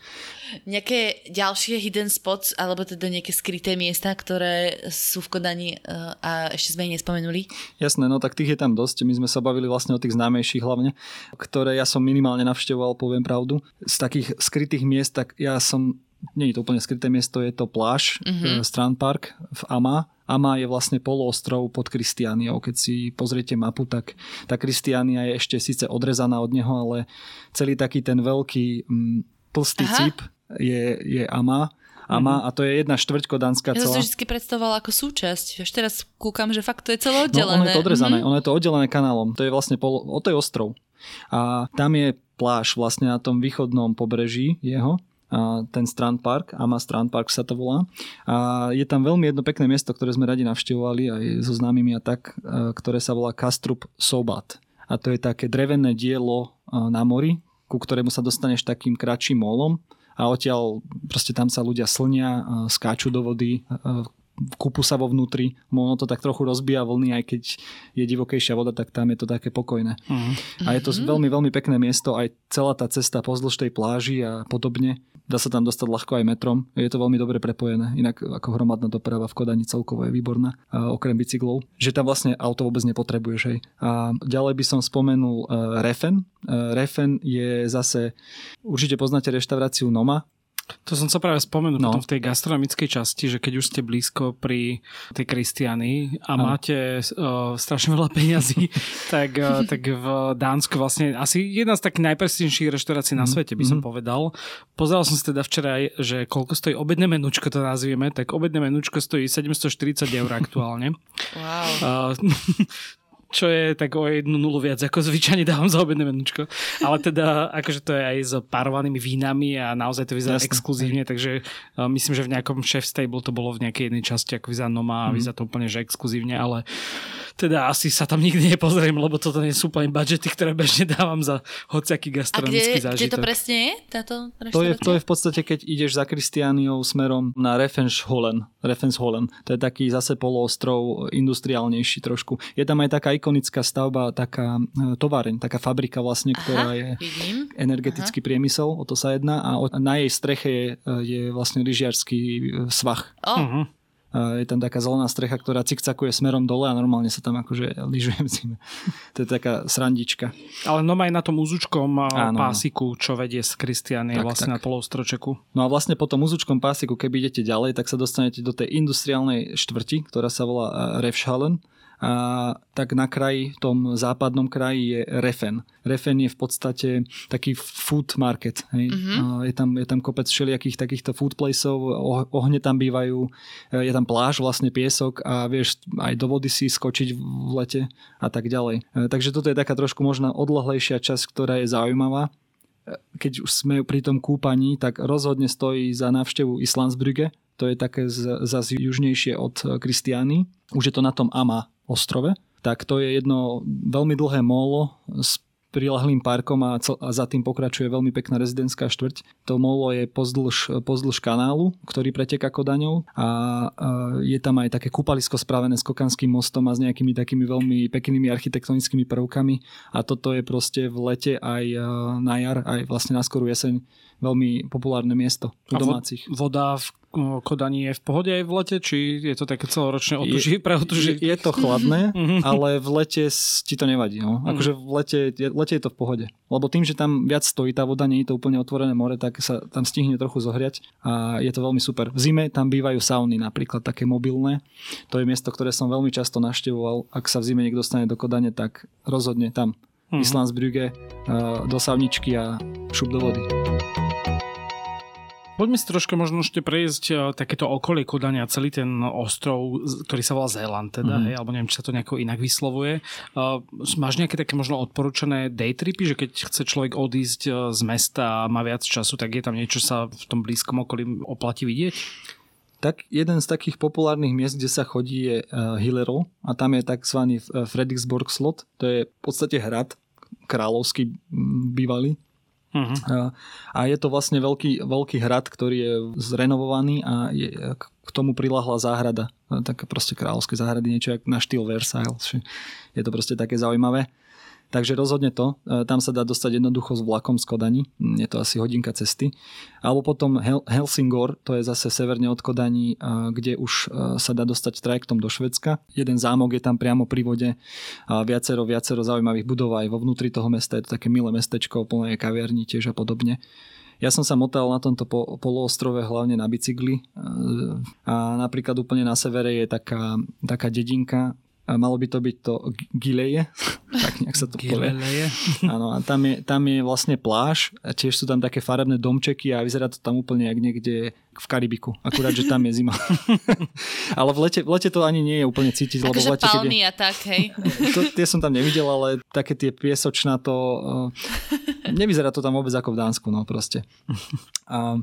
Nejaké ďalšie hidden spots, alebo teda nejaké skryté miesta, ktoré sú v Kodani e, a ešte sme ich nespomenuli? Jasné, no tak tých je tam dosť. My sme sa bavili vlastne o tých známejších hlavne, ktoré ja som minimálne navštevoval, poviem pravdu. Z takých skrytých miest, tak ja som nie je to úplne skryté miesto, je to pláž, mm-hmm. Strand Park v Ama. Ama je vlastne poloostrov pod Kristiániou. Keď si pozriete mapu, tak tá Kristiánia je ešte síce odrezaná od neho, ale celý taký ten veľký m, mm, Aha. cip je, je Ama. Ama mm-hmm. a to je jedna štvrť kodánska celá. Ja som si vždy predstavovala ako súčasť. Až teraz kúkam, že fakt to je celé oddelené. No, ono je to odrezané, mm-hmm. ono je to oddelené kanálom. To je vlastne polo, o to je ostrov. A tam je pláž vlastne na tom východnom pobreží jeho ten Strand Park, Ama Strand Park sa to volá. A je tam veľmi jedno pekné miesto, ktoré sme radi navštevovali aj so známymi a tak, ktoré sa volá Kastrup Sobat. A to je také drevené dielo na mori, ku ktorému sa dostaneš takým kratším molom a odtiaľ proste tam sa ľudia slnia, skáču do vody, kúpu sa vo vnútri, ono to tak trochu rozbíja vlny, aj keď je divokejšia voda, tak tam je to také pokojné. Uh-huh. A je to mhm. veľmi, veľmi pekné miesto, aj celá tá cesta pozdĺž tej pláži a podobne. Dá sa tam dostať ľahko aj metrom. Je to veľmi dobre prepojené. Inak ako hromadná doprava v Kodani celkovo je výborná, a okrem bicyklov. Že tam vlastne auto vôbec nepotrebuješ. Hej. A ďalej by som spomenul uh, Refen. Uh, Refen je zase, určite poznáte reštauráciu Noma, to som sa práve spomenul no. potom v tej gastronomickej časti, že keď už ste blízko pri tej Kristiany a ano. máte uh, strašne veľa peňazí, [LAUGHS] tak, uh, tak v Dánsku vlastne asi jedna z takých najprestížnejších reštaurácií na mhm, svete by som mm-hmm. povedal. Pozeral som si teda včera aj, že koľko stojí obedné menúčko, to nazvieme, tak obedné menúčko stojí 740 eur aktuálne. Wow. Uh, čo je tak o jednu nulu viac, ako zvyčajne dávam za obedné menučko. Ale teda, akože to je aj s parovanými vínami a naozaj to vyzerá Jasne. exkluzívne, takže uh, myslím, že v nejakom chef stable to bolo v nejakej jednej časti, ako vyzerá Noma a mm. vyzerá to úplne, že exkluzívne, ale teda asi sa tam nikdy nepozriem, lebo toto nie sú úplne budžety, ktoré bežne dávam za hociaký gastronomický zážitok. kde to presne je, táto to je, to je v podstate, keď ideš za Kristiániou smerom na Refensholen. Refensholen. To je taký zase poloostrov, industriálnejší trošku. Je tam aj taká ikonická stavba, taká e, továreň, taká fabrika vlastne, ktorá Aha, je vidím. energetický Aha. priemysel, o to sa jedná a na jej streche je, e, je vlastne lyžiarsky e, svach. Oh. Uh-huh. Je tam taká zelená strecha, ktorá cikcakuje smerom dole a normálne sa tam akože lyžuje [LAUGHS] v zime. To je taká srandička. Ale no aj na tom úzučkom áno, pásiku, čo vedie z Kristiany vlastne tak. na polostročeku. No a vlastne po tom úzučkom pásiku, keby idete ďalej, tak sa dostanete do tej industriálnej štvrti, ktorá sa volá Refschalen a tak na kraji, v tom západnom kraji je Refen. Refen je v podstate taký food market. Hej. Mm-hmm. Je, tam, je tam kopec všelijakých takýchto food placeov, ohne tam bývajú, je tam pláž, vlastne piesok a vieš aj do vody si skočiť v lete a tak ďalej. E, takže toto je taká trošku možno odlahlejšia časť, ktorá je zaujímavá e, keď už sme pri tom kúpaní, tak rozhodne stojí za návštevu Islandsbrügge, to je také zase južnejšie od Kristiány. Už je to na tom Ama ostrove, tak to je jedno veľmi dlhé molo s prilahlým parkom a, a za tým pokračuje veľmi pekná rezidentská štvrť. To molo je pozdĺž, pozdĺž kanálu, ktorý preteká Kodaňou a, a je tam aj také kúpalisko spravené s Kokanským mostom a s nejakými takými veľmi peknými architektonickými prvkami a toto je proste v lete aj na jar, aj vlastne na skorú jeseň veľmi populárne miesto u domácich. Voda v Kodani je v pohode aj v lete, či je to také celoročne otuží, pre otuží? Je, je to chladné, [LAUGHS] mhm. ale v lete ti to nevadí. No. Mhm. Akože v lete, lete je to v pohode. Lebo tým, že tam viac stojí tá voda, nie je to úplne otvorené more, tak sa tam stihne trochu zohriať a je to veľmi super. V zime tam bývajú sauny napríklad také mobilné. To je miesto, ktoré som veľmi často naštevoval. Ak sa v zime niekto dostane do Kodane, tak rozhodne tam. Mm. Islandsbrügge, do savničky a šup do vody. Poďme si troška možno ešte prejsť e, takéto okolie Kodania, celý ten ostrov, ktorý sa volá Zéland, teda, mm. hej, alebo neviem, či sa to nejako inak vyslovuje. Uh, máš nejaké také možno odporúčané daytripy, že keď chce človek odísť e, z mesta a má viac času, tak je tam niečo sa v tom blízkom okolí oplatí vidieť? Tak jeden z takých populárnych miest, kde sa chodí je uh, Hillero a tam je tzv. Fredriksborg slot. To je v podstate hrad kráľovský bývalý, Uh-huh. A je to vlastne veľký, veľký hrad, ktorý je zrenovovaný a je, k tomu prilahla záhrada. Také proste kráľovské záhrady, niečo na štýl Versailles. Je to proste také zaujímavé. Takže rozhodne to. E, tam sa dá dostať jednoducho s vlakom z Kodani. Je to asi hodinka cesty. Alebo potom Hel- Helsingor, to je zase severne od Kodani, e, kde už e, sa dá dostať trajektom do Švedska. Jeden zámok je tam priamo pri vode viacero, viacero zaujímavých budov aj vo vnútri toho mesta. Je to také milé mestečko, plné kaviarní tiež a podobne. Ja som sa motal na tomto po, poloostrove hlavne na bicykli a napríklad úplne na severe je taká, taká dedinka, a malo by to byť to Gileje, [LAUGHS] tak nejak sa to povie. [LAUGHS] Áno, a tam je, tam je vlastne pláž a tiež sú tam také farebné domčeky a vyzerá to tam úplne jak niekde v Karibiku. Akurát, že tam je zima. [LAUGHS] ale v lete, v lete to ani nie je úplne cítiť. Lebo v lete, palmy je... a tak, hej. [LAUGHS] to, tie som tam nevidel, ale také tie piesočná to... Uh, nevyzerá to tam vôbec ako v Dánsku, no proste. [LAUGHS] A,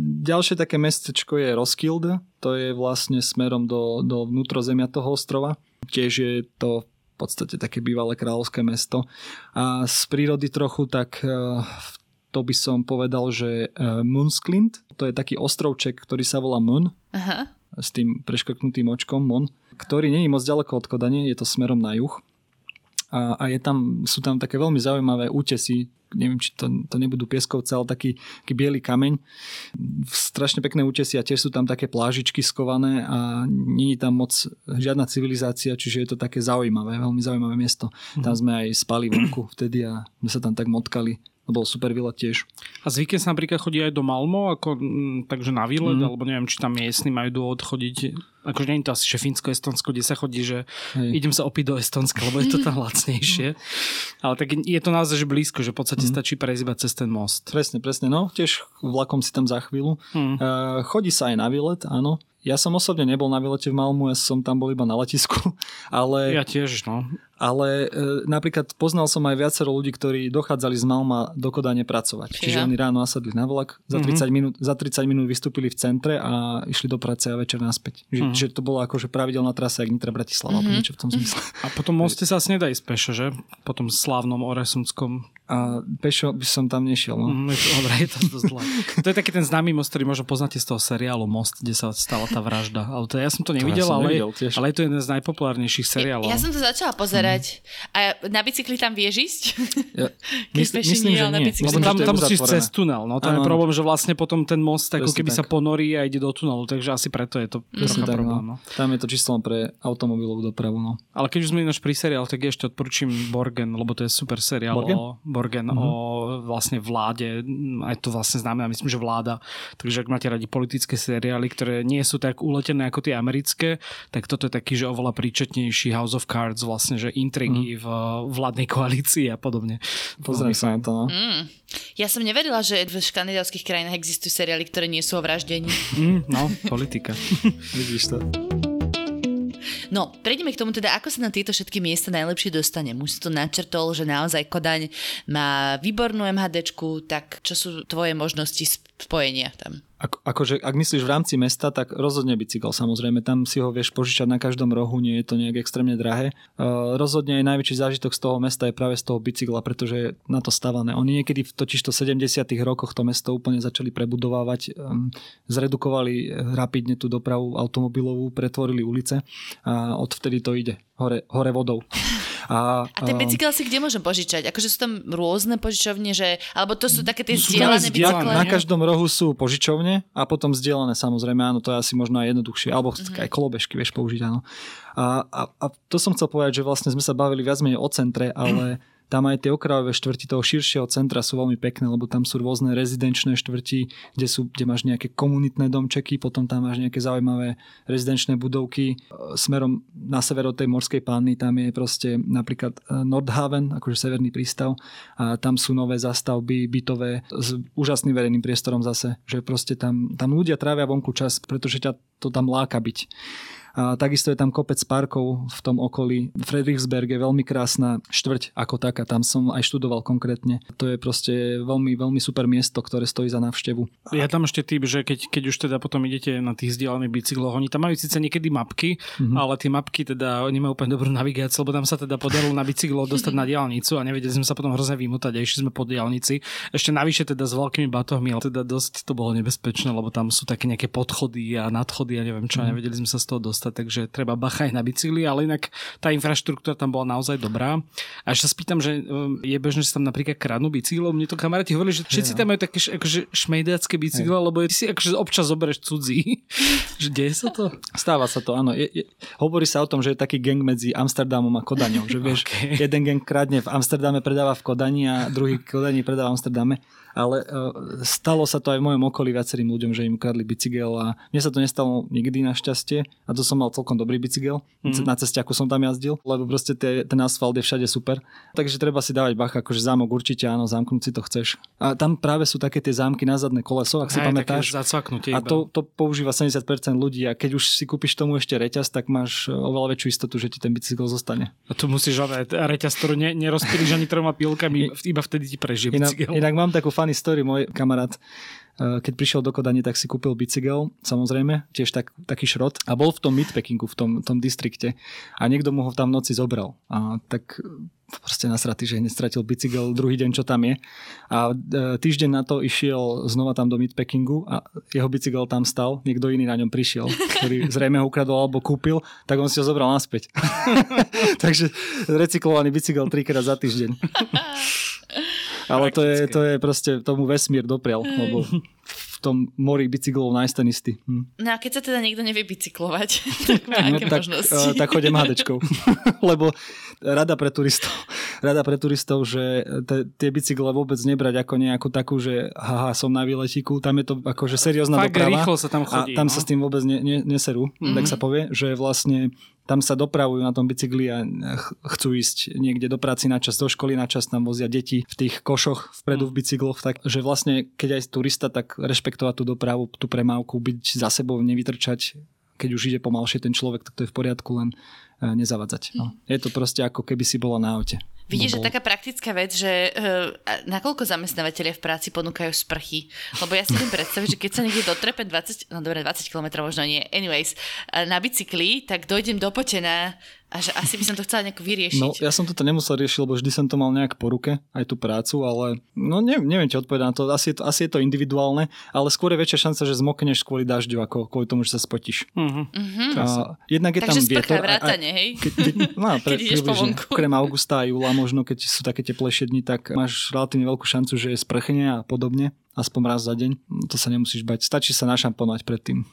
ďalšie také mestečko je Roskilde, to je vlastne smerom do, do vnútrozemia toho ostrova. Tiež je to v podstate také bývalé kráľovské mesto. A z prírody trochu tak to by som povedal, že Munsklint, to je taký ostrovček, ktorý sa volá Mun. Aha. S tým preškrknutým očkom Mun, ktorý není moc ďaleko od Kodane, je to smerom na juh. A, a je tam, sú tam také veľmi zaujímavé útesy, neviem, či to, to nebudú pieskovce, ale taký, taký biely kameň. Strašne pekné útesy a tiež sú tam také plážičky skované a nie je tam moc žiadna civilizácia, čiže je to také zaujímavé, veľmi zaujímavé miesto. Tam sme aj spali vonku vtedy a sme sa tam tak motkali bol super výlet tiež. A zvykne sa napríklad chodí aj do Malmo, ako, m, takže na výlet, mm. alebo neviem, či tam miestni majú dôvod chodiť, akože nie je to asi že Fínsko, Estonsko, kde sa chodí, že Hej. idem sa opiť do Estonska, lebo je to tam [LAUGHS] lacnejšie. Ale tak je to naozaj že blízko, že v podstate mm. stačí prejsť iba cez ten most. Presne, presne, no, tiež vlakom si tam za chvíľu. Mm. Uh, chodí sa aj na výlet, áno. Ja som osobne nebol na výlete v Malmu, ja som tam bol iba na letisku, [LAUGHS] ale... Ja tiež, no. Ale e, napríklad poznal som aj viacero ľudí, ktorí dochádzali z Malma do Kodane pracovať. Čiže ja. oni ráno nasadli na vlak, za 30, mm-hmm. minút, za 30 minút vystúpili v centre a išli do práce a večer naspäť. Čiže, mm-hmm. čiže to bolo akože pravidelná trasa, jak Nitra Bratislava, mm-hmm. niečo v tom zmysle. A potom moste sa asi nedá ísť že? Po tom slávnom Oresunskom a pešo by som tam nešiel. No. Mm, je to, dobre, je to dosť zlé. To je taký ten známy most, ktorý možno poznáte z toho seriálu Most, kde sa stala tá vražda. Ale to, ja som to nevidel, ja som ale, nevidel tiež. ale je to jeden z najpopulárnejších seriálov. Ja som to začala pozerať. A na bicykli tam vieš ísť? Ja, [LAUGHS] mysl, myslím, že nie. bicykli. Lebo tam, tam musíš cez tunel. No tam Áno, je problém, že vlastne potom ten most ako keby sa tak. ponorí a ide do tunelu, takže asi preto je to Presne trocha tak, problém. no. No. Tam je to čisto len pre automobilovú dopravu. No. Ale keď už sme ináč pri seriál, tak ešte odporúčim Borgen, lebo to je super seriál Borgen? o Borgen, Mhm. o vlastne vláde, aj to vlastne znamená, myslím, že vláda. Takže ak máte radi politické seriály, ktoré nie sú tak uletené ako tie americké, tak toto je taký, že oveľa príčetnejší House of Cards, vlastne, že intrigy v vládnej koalícii a podobne. Pozriem sa na to. No. Mm. Ja som neverila, že v škandinávskych krajinách existujú seriály, ktoré nie sú o vraždení. Mm, no, politika. [LAUGHS] Vidíš to. No, prejdeme k tomu teda, ako sa na tieto všetky miesta najlepšie dostane. Už si to načrtol, že naozaj Kodaň má výbornú MHDčku, tak čo sú tvoje možnosti spojenia tam? Ako, akože, ak myslíš v rámci mesta, tak rozhodne bicykel samozrejme. Tam si ho vieš požičať na každom rohu, nie je to nejak extrémne drahé. Uh, rozhodne aj najväčší zážitok z toho mesta je práve z toho bicykla, pretože je na to stavané. Oni niekedy v totiž to 70 rokoch to mesto úplne začali prebudovávať, um, zredukovali rapidne tú dopravu automobilovú, pretvorili ulice a odvtedy to ide hore, hore vodou. A, A ten bicykel si kde môžem požičať? Akože sú tam rôzne požičovne, že... Alebo to sú také tie zdieľané bicykle? Na každom rohu sú požičovne a potom zdieľané samozrejme, áno, to je asi možno aj jednoduchšie, alebo mm-hmm. aj kolobežky vieš použiť, áno. A, a, a to som chcel povedať, že vlastne sme sa bavili viac menej o centre, ale [CLEARS THROAT] tam aj tie okrajové štvrti toho širšieho centra sú veľmi pekné, lebo tam sú rôzne rezidenčné štvrti, kde, sú, kde máš nejaké komunitné domčeky, potom tam máš nejaké zaujímavé rezidenčné budovky. E, Smerom na sever od tej morskej panny tam je proste napríklad e, Nordhaven, akože severný prístav a tam sú nové zastavby bytové s úžasným verejným priestorom zase, že proste tam, tam ľudia trávia vonku čas, pretože ťa to tam láka byť. A takisto je tam kopec parkov v tom okolí. Frederiksberg je veľmi krásna štvrť ako taká, tam som aj študoval konkrétne. To je proste veľmi, veľmi super miesto, ktoré stojí za návštevu. Ja tam ešte typ, že keď, keď už teda potom idete na tých vzdialených bicykloch, oni tam majú síce niekedy mapky, mm-hmm. ale tie mapky teda, oni majú úplne dobrú navigáciu, lebo tam sa teda podarilo na bicyklo dostať na diálnicu a nevedeli sme sa potom hrozne vymotať a išli sme po diálnici. Ešte navyše teda s veľkými batohmi, ale teda dosť to bolo nebezpečné, lebo tam sú také nejaké podchody a nadchody a neviem čo, a nevedeli sme sa z toho dostať, takže treba bacha aj na bicykli, ale inak tá infraštruktúra tam bola naozaj dobrá. A ešte sa spýtam, že um, je bežné, že sa tam napríklad kradnú bicyklov. Mne to kamaráti hovorili, že všetci tam majú také akože šmejdácké bicykle, lebo ty si akože občas zoberieš cudzí. [LAUGHS] že deje sa to? Stáva sa to, áno. Je, je, hovorí sa o tom, že je taký gang medzi Amsterdamom a Kodaňou. Že vieš, Okay. [LAUGHS] jeden gang kradne v Amsterdame, predáva v Kodani a druhý v Kodani predáva v Amsterdame. Ale uh, stalo sa to aj v mojom okolí viacerým ľuďom, že im ukradli bicykel a mne sa to nestalo nikdy našťastie a to som mal celkom dobrý bicykel. Mm. Na ceste, ako som tam jazdil, lebo proste tie, ten asfalt je všade super. Takže treba si dávať bacha, akože zámok určite áno, zamknúť si to chceš. A tam práve sú také tie zámky na zadné koleso, ak si Hej, pamätáš. A to, to používa 70% ľudí a keď už si kúpiš tomu ešte reťaz, tak máš oveľa väčšiu istotu, že ti ten bicykel zostane. A tu musíš ale reťaz, ktorú ne, nerozpíliš ani troma pilkami, iba vtedy ti prežije Inak, bicykel. inak mám takú funny story, môj kamarát eh, keď prišiel do Kodane, tak si kúpil bicykel, samozrejme, tiež tak, taký šrot a bol v tom midpackingu, v tom, tom distrikte a niekto mu ho tam v noci zobral. A tak proste nasratý, že hneď stratil bicykel druhý deň, čo tam je. A e, týždeň na to išiel znova tam do midpackingu a jeho bicykel tam stal, niekto iný na ňom prišiel, ktorý [LAUGHS] zrejme ho ukradol alebo kúpil, tak on si ho zobral naspäť. [LAUGHS] Takže recyklovaný bicykel trikrát za týždeň. [LAUGHS] Ale to je, to je proste, tomu vesmír doprial, lebo v tom mori bicyklov nájsť ten istý. Hm. No a keď sa teda niekto nevie bicyklovať, [LAUGHS] tak má aké tak, možnosti? eh, tak chodím HDčkou. [LAUGHS] Lebo rada pre turistov, rada pre turistov, že te, tie bicykle vôbec nebrať ako nejakú takú, že haha, som na výletíku, tam je to akože seriózna Fakt doprava. rýchlo sa tam a chodí. tam no. sa s tým vôbec ne, ne, neserú, mm-hmm. tak sa povie, že vlastne tam sa dopravujú na tom bicykli a ch- chcú ísť niekde do práci na čas, do školy na čas, tam vozia deti v tých košoch vpredu v bicykloch, tak že vlastne keď aj turista, tak rešpektovať tú dopravu, tú premávku, byť za sebou, nevytrčať keď už ide pomalšie ten človek, tak to je v poriadku, len e, nezavadzať. No. Je to proste ako keby si bola na aute. Vidíš, že Bol. taká praktická vec, že uh, nakoľko zamestnávateľia v práci ponúkajú sprchy? Lebo ja si viem predstaviť, že keď sa niekde dotrepe 20, no dobre, 20 km možno nie, anyways, uh, na bicykli, tak dojdem do Potena A že asi by som to chcela nejako vyriešiť. No, ja som toto nemusel riešiť, lebo vždy som to mal nejak po ruke, aj tú prácu, ale no ne, neviem ti odpovedať na to. Asi je to, asi je to individuálne, ale skôr je väčšia šanca, že zmokneš kvôli dažďu, ako kvôli tomu, že sa spotíš. Mhm. Mhm. A, jednak je Takže tam vietor. vrátane, hej? Keď, keď, no, [LAUGHS] pre, Keď ideš po vonku. Okrem augusta a júla, možno keď sú také teplejšie dni, tak máš relatívne veľkú šancu, že je sprchenie a podobne. Aspoň raz za deň. To sa nemusíš bať. Stačí sa našamponovať predtým.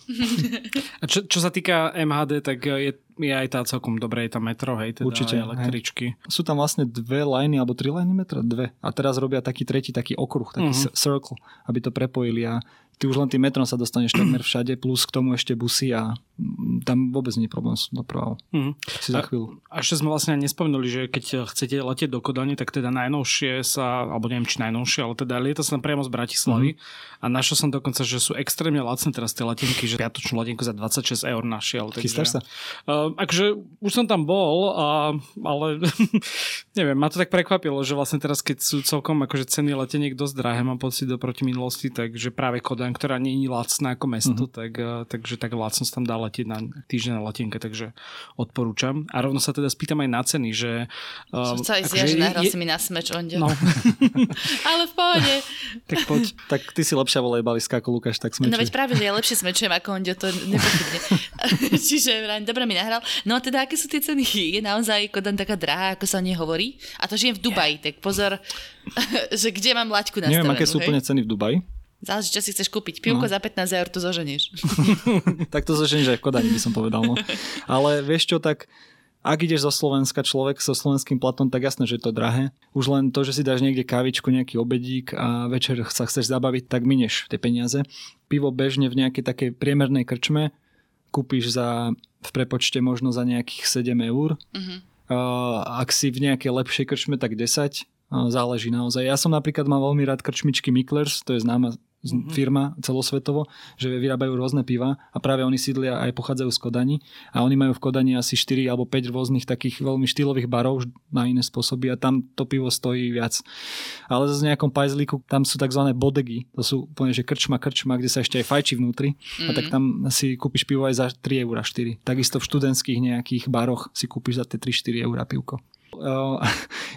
[LAUGHS] A čo, čo sa týka MHD, tak je, je aj tá celkom dobré, je tam metro, hej, teda Určite, električky. Sú tam vlastne dve liny, alebo tri liny metra? Dve. A teraz robia taký tretí, taký okruh, taký mm-hmm. circle, aby to prepojili a ty už len tým metrom sa dostaneš takmer všade, plus k tomu ešte busy a mm, tam vôbec nie je problém s dopravou. Mhm. Si za chvíľu. A ešte sme vlastne nespomenuli, že keď chcete letieť do Kodane, tak teda najnovšie sa, alebo neviem či najnovšie, ale teda lieta sa priamo z Bratislavy Mhm. a našiel som dokonca, že sú extrémne lacné teraz tie letenky, že piatočnú letenku za 26 eur našiel. Takže, Chystáš sa? Uh, akože už som tam bol, a, ale [LAUGHS] neviem, ma to tak prekvapilo, že vlastne teraz, keď sú celkom akože ceny leteniek dosť drahé, mám pocit oproti minulosti, takže práve Kodan, ktorá nie je lacná ako mesto, Mhm. mm-hmm. tak, uh, takže tak lacno sa tam dá letieť na týždeň na letenke, takže odporúčam. A rovno sa teda spýtam aj na ceny, že... Som Uh, chcela ísť ja, že nahral si mi na smeč onde. No, [LAUGHS] Ale v pohode. tak poď. Tak ty si lepšia volejbalistka ako Lukáš, tak sme No veď práve, že ja lepšie smečujem ako onde, to nepochybne. [LAUGHS] Čiže dobre mi nahral. No a teda, aké sú tie ceny? Je naozaj Kodan taká drahá, ako sa o nej hovorí? A to žijem v Dubaji, tak pozor, [LAUGHS] že kde mám laťku na Neviem, aké sú úplne ceny v Dubaji. Záleží, čo si chceš kúpiť. Pivko No. za 15 eur tu zoženieš. [LAUGHS] tak to zoženieš aj v Kodani, by som povedal. No. Ale vieš čo, tak ak ideš zo Slovenska človek so slovenským platom, tak jasné, že je to drahé. Už len to, že si dáš niekde kávičku, nejaký obedík a večer sa chceš zabaviť, tak minieš tie peniaze. Pivo bežne v nejakej takej priemernej krčme kúpiš za, v prepočte možno za nejakých 7 eur. Mhm. Uh, ak si v nejakej lepšej krčme, tak 10. Uh, záleží naozaj. Ja som napríklad mal veľmi rád krčmičky Miklers, to je známa z- Mhm. firma celosvetovo, že vyrábajú rôzne piva a práve oni sídlia aj pochádzajú z Kodani a oni majú v Kodani asi 4 alebo 5 rôznych takých veľmi štýlových barov na iné spôsoby a tam to pivo stojí viac. Ale v nejakom pajzlíku tam sú tzv. bodegy, to sú úplne že krčma, krčma, kde sa ešte aj fajčí vnútri a tak tam si kúpiš pivo aj za 3 eur 4. Takisto v študentských nejakých baroch si kúpiš za tie 3-4 eur pivko. [LAUGHS] Uh,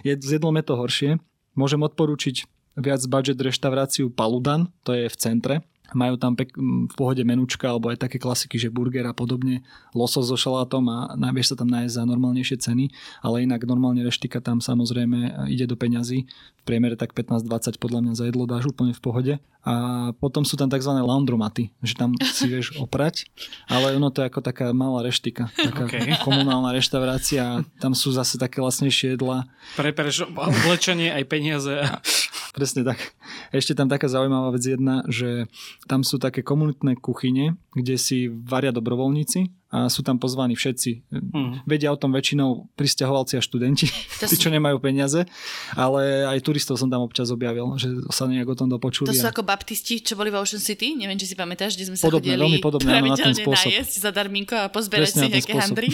je, s jedlom je to horšie. Môžem odporúčiť viac budget reštauráciu Paludan, to je v centre. Majú tam pek, v pohode menučka alebo aj také klasiky, že burger a podobne, losos so šalátom a najvieš sa tam nájsť za normálnejšie ceny, ale inak normálne reštika tam samozrejme ide do peňazí. V priemere tak 15-20 podľa mňa za jedlo dáš úplne v pohode. A potom sú tam tzv. laundromaty, že tam si vieš [LAUGHS] oprať, ale ono to je ako taká malá reštika, taká Okay. komunálna reštaurácia tam sú zase také lacnejšie jedlá. Prepereš oblečenie aj peniaze. [LAUGHS] Presne tak. Ešte tam taká zaujímavá vec jedna, že tam sú také komunitné kuchyne, kde si varia dobrovoľníci a sú tam pozvaní všetci. Mhm. Vedia o tom väčšinou pristahovalci a študenti, [LAUGHS] To tí, čo nemajú peniaze, ale aj turistov som tam občas objavil, že sa nejak o tom dopočuli. To sú a- ako baptisti, čo boli v Ocean City? Neviem, či si pamätáš, kde sme sa Podobné, chodili veľmi podobné, áno, na ten spôsob. najesť za darminko a pozberať Presne si nejaké spôsob. handry.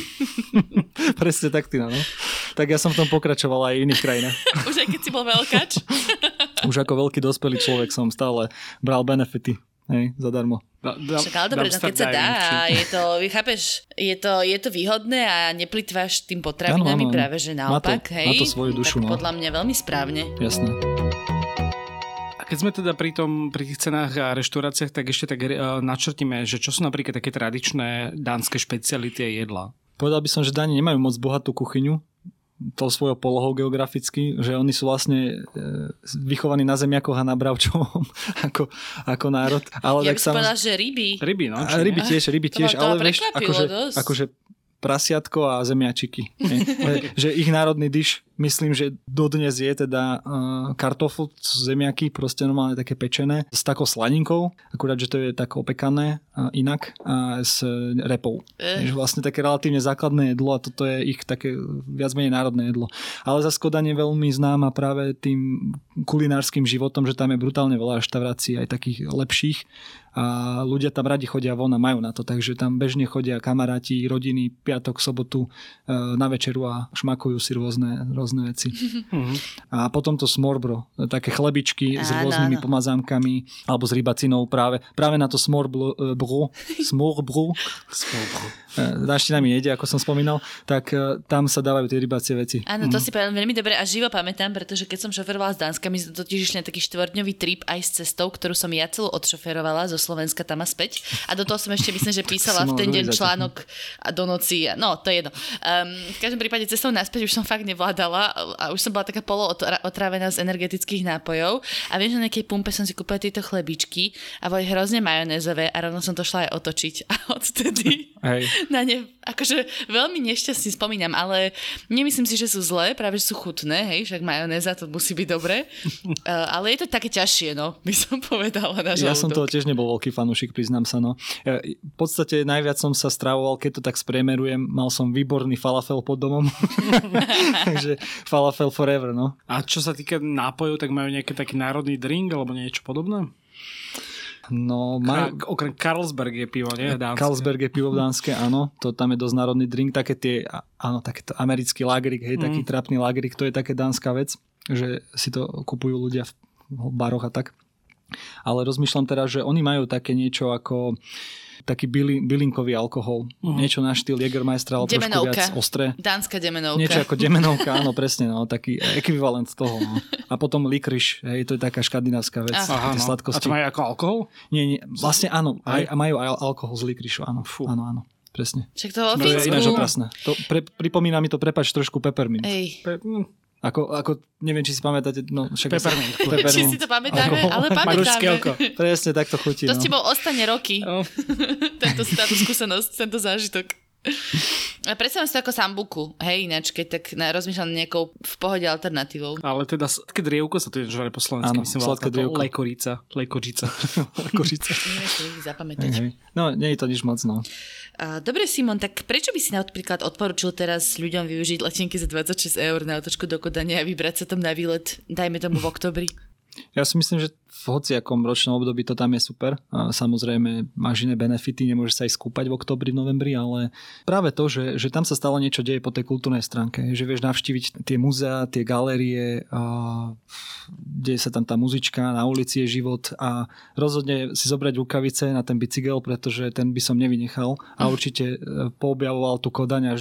[LAUGHS] Presne tak, Tina, no. Tak ja som v tom pokračoval aj v iných krajinách. [LAUGHS] Už aj keď si bol veľkač. Už ako veľký dospelý človek som stále bral benefity. Hej, zadarmo. Da, da, Však ale dobre, no keď sa dá a je to, chápeš, je to, je to výhodné a neplitváš tým potravinami, áno, áno. práve že Má to- naopak, hej. má to svoju dušu, tak no. podľa mňa veľmi správne. Jasné. A keď sme teda pri, tom, pri tých cenách a reštauráciách, tak ešte tak uh, načrtíme, že čo sú napríklad také tradičné dánske špeciality a jedla. Povedal by som, že Dáni nemajú moc bohatú kuchyňu, tou svojou polohou geograficky, že oni sú vlastne e, vychovaní na zemiakoch a na bravčovom [LAUGHS] ako, ako národ. Ale ja by tak som samoz- povedala, že ryby. Ryby, no? A ryby tiež, ryby To tiež, to ale vieš, akože, dosť. akože prasiatko a zemiačiky. [LAUGHS] Že ich národný dyš, myslím, že dodnes je teda uh, kartofl, zemiaky, proste normálne také pečené, s takou slaninkou, akurát, že to je tak opekané uh, inak a s repou. Eh. Je vlastne také relatívne základné jedlo a toto je ich také viac menej národné jedlo. Ale za Skodan je veľmi známa práve tým kulinárskym životom, že tam je brutálne veľa reštaurácií, aj takých lepších a ľudia tam radi chodia von a majú na to, takže tam bežne chodia kamaráti, rodiny, piatok, sobotu e, na večeru a šmakujú si rôzne, rôzne veci. A potom to smorbro, také chlebičky s Áno, rôznymi áno. pomazánkami alebo s rybacinou práve. Práve na to smorbro, e, bro, smorbro, e, dáština mi nejde, ako som spomínal, tak tam sa dávajú tie rybacie veci. Áno, to si pamätám veľmi dobre a živo pamätám, pretože keď som šoferovala z Dánska, my sme totiž išli na taký štvordňový trip aj s cestou, ktorú som ja celú odšoferovala zo Slovenska tam a späť. A do toho som ešte myslím, že [LAUGHS] písala v ten deň článok a do noci. No, to je jedno. Um, v každom prípade cestou naspäť už som fakt nevládala a už som bola taká polo otrávená z energetických nápojov a viem, že na nejakej pumpe som si kúpila tieto chlebičky a boli hrozne majonézové a rovno som to šla aj otočiť. [LAUGHS] A odtedy Hej. na ne akože veľmi nešťastne spomínam, ale nemyslím si, že sú zlé, práve že sú chutné, hej, však majonéza to musí byť dobré. Uh, [LAUGHS] ale je to také ťažšie, no, by som povedala na Ja som toho žalúdok. tiež nebol veľký fanúšik, priznám sa. No. Ja, v podstate najviac som sa stravoval, keď to tak spriemerujem, mal som výborný falafel pod domom. [LAUGHS] Takže falafel forever, no. A čo sa týka nápojov, tak majú nejaký taký národný drink alebo niečo podobné? No, majú, Okrem Carlsberg je pivo, nie? Dánske. Carlsberg je pivo v Dánske, áno, to tam je dosť národný drink, také tie, áno, takéto americký lagrik, hej, taký trapný lagrik, to je také dánska vec, že si to kupujú ľudia v baroch a tak. Ale rozmýšľam teraz, že oni majú také niečo ako taký byli, bylinkový alkohol. Uh-huh. Niečo na štýl Jägermeistera, ale trošku Demenovka. viac ostré. Dánska demenovka. Niečo ako [LAUGHS] demenovka, áno, presne, no, taký ekvivalent toho. No. A potom likriš, hej, to je taká škandinávska vec, Aha. tie no. A sladkosti. to majú ako alkohol? Nie, nie, vlastne áno, aj, Aj? a majú aj alkohol z likrišu, áno. Fú. Áno, áno, presne. Však to ináč Fínsku. otrasné. To pre, pripomína mi to, prepač, trošku peppermint. Ej, Pe- hm, Ako, ako, neviem, či si pamätáte, no však... Peppermint. [LAUGHS] Peppermint. či si to pamätáme, Alkohol. ale pamätáme. Presne, tak to chutí, To no. s tebou ostane roky, No. [LAUGHS] tento, táto skúsenosť, tento zážitok. A predstavím si to ako sambuku, hej, ináč, keď tak na, rozmýšľam nejakou v pohode alternatívou. Ale teda sladké drievko sa to je žare po slovensky. Áno, myslím, sladké drievko. Lekorica. Lekorica. [LAUGHS] Hej, zapamätať. No, nie je to nič moc, no. Dobre, Simon, tak prečo by si napríklad odporučil teraz ľuďom využiť letenky za 26 eur na otočku do Kodania a vybrať sa tam na výlet, dajme tomu v oktobri? Ja si myslím, že v hociakom ročnom období to tam je super. A samozrejme máš iné benefity, nemôžeš sa aj skúpať v oktobri, v novembri, ale práve to, že, že tam sa stále niečo deje po tej kultúrnej stránke. Že vieš navštíviť tie muzea, tie galérie, a deje sa tam tá muzička, na ulici je život a rozhodne si zobrať rukavice na ten bicykel, pretože ten by som nevynechal a určite e, poobjavoval tú Kodaň až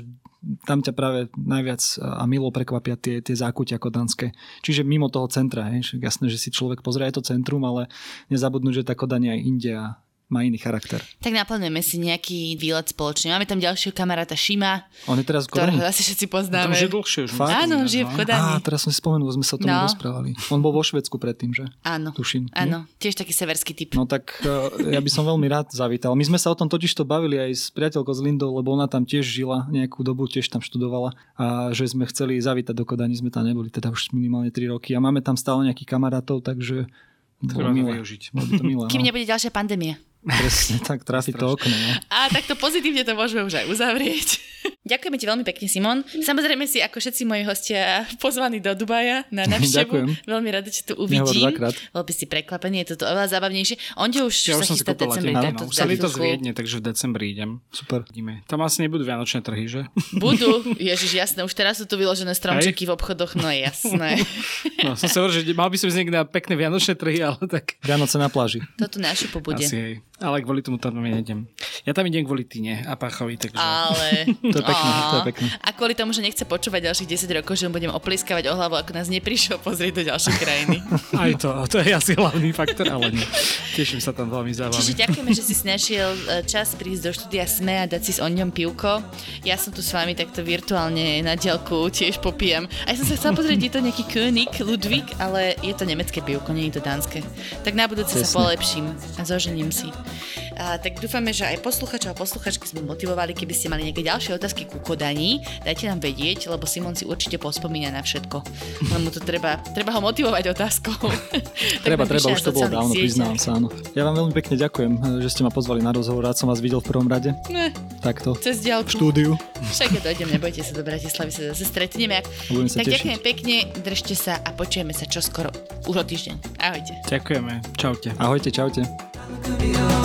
tam ťa práve najviac a milo prekvapia tie, tie zákutia kodanské. Čiže mimo toho centra, hej, jasné, že si človek pozrie aj to centrum, ale nezabudnúť, že tá Kodaň aj inde a má iný charakter. Tak naplňujeme si nejaký výlet spoločne. Máme tam ďalšieho kamaráta Šima, On je teraz v Kodani? asi všetci poznáme. už je dlhšie. Už Fakt? Áno, on žije v Á, Kodani. teraz som si spomenul, sme sa o tom No. rozprávali. On bol vo Švedsku predtým, že? Áno, Tuším. nie? áno, tiež taký severský typ. No tak eh, ja by som veľmi rád zavítal. My sme sa o tom totiž to bavili aj s priateľkou z Lindou, lebo ona tam tiež žila nejakú dobu, tiež tam študovala a že sme chceli zavítať do Kodani, sme tam neboli teda už minimálne 3 roky a máme tam stále nejakých kamarátov, takže Treba to milé. využiť. Milé, Kým no. nebude ďalšia pandémia. Presne tak, trafi to okno. No. A takto pozitívne to môžeme už aj uzavrieť. [LAUGHS] Ďakujeme ti veľmi pekne, Simon. Samozrejme si, ako všetci moji hostia, pozvaní do Dubaja na [LAUGHS] návštevu. Veľmi rada ťa tu uvidím. by si prekvapený, je to oveľa zábavnejšie. On ťa už Ja sa už som si chystá v kúpil decembri. No. za Sa mi to zviedne, takže v decembri idem. Super. Vidíme. Tam asi nebudú vianočné trhy, že? [LAUGHS] Budú, ježiš, jasné, už teraz sú tu vyložené stromčeky v obchodoch, no jasné. No, som sa hovoril, že mal by som niekde na pekné vianočné trhy, ale tak Vianoce na pláži. Toto našu pobude. asi hej. Ale kvôli tomu tam nejdem. Ja tam idem kvôli Tine a Pachovi, takže... Ale... [LAUGHS] To je pekné, to je pekné. A kvôli tomu, že nechce počúvať ďalších 10 rokov, že mu budem opliskávať o hlavu, ako nás neprišiel pozrieť do ďalšej krajiny. [LAUGHS] Aj to, to je asi hlavný faktor, ale nie. Teším sa tam veľmi za Čiže vami. ďakujeme, že si [LAUGHS] našiel e, čas prísť do štúdia SME a dať si s ňom pivko. Ja som tu s vami takto virtuálne na diaľku tiež popíjam. A ja som sa chcela pozrieť, je to nejaký König, Ludwig, ale je to nemecké pivko, nie je to dánske. Tak na budúce sa polepším a zožením si. A, tak dúfame, že aj posluchačov a posluchačky sme motivovali, keby ste mali nejaké ďalšie otázky ku kodaní, dajte nám vedieť, lebo Simon si určite pospomína na všetko. Len mu to treba, treba ho motivovať otázkou. [LAUGHS] Treba, treba, už to bolo dávno, sieťach. priznávam sa, áno. Ja vám veľmi pekne ďakujem, že ste ma pozvali na rozhovor, rád som vás videl v prvom rade. Ne, Takto. cez V diaľku. štúdiu. Však ja dojdem, nebojte sa, do Bratislavy sa zase stretneme. Budem sa tak tešiť. ďakujem pekne, držte sa a počujeme sa čoskoro, už o týždeň. Ahojte. Ďakujeme. Čaute. Ahojte, čaute.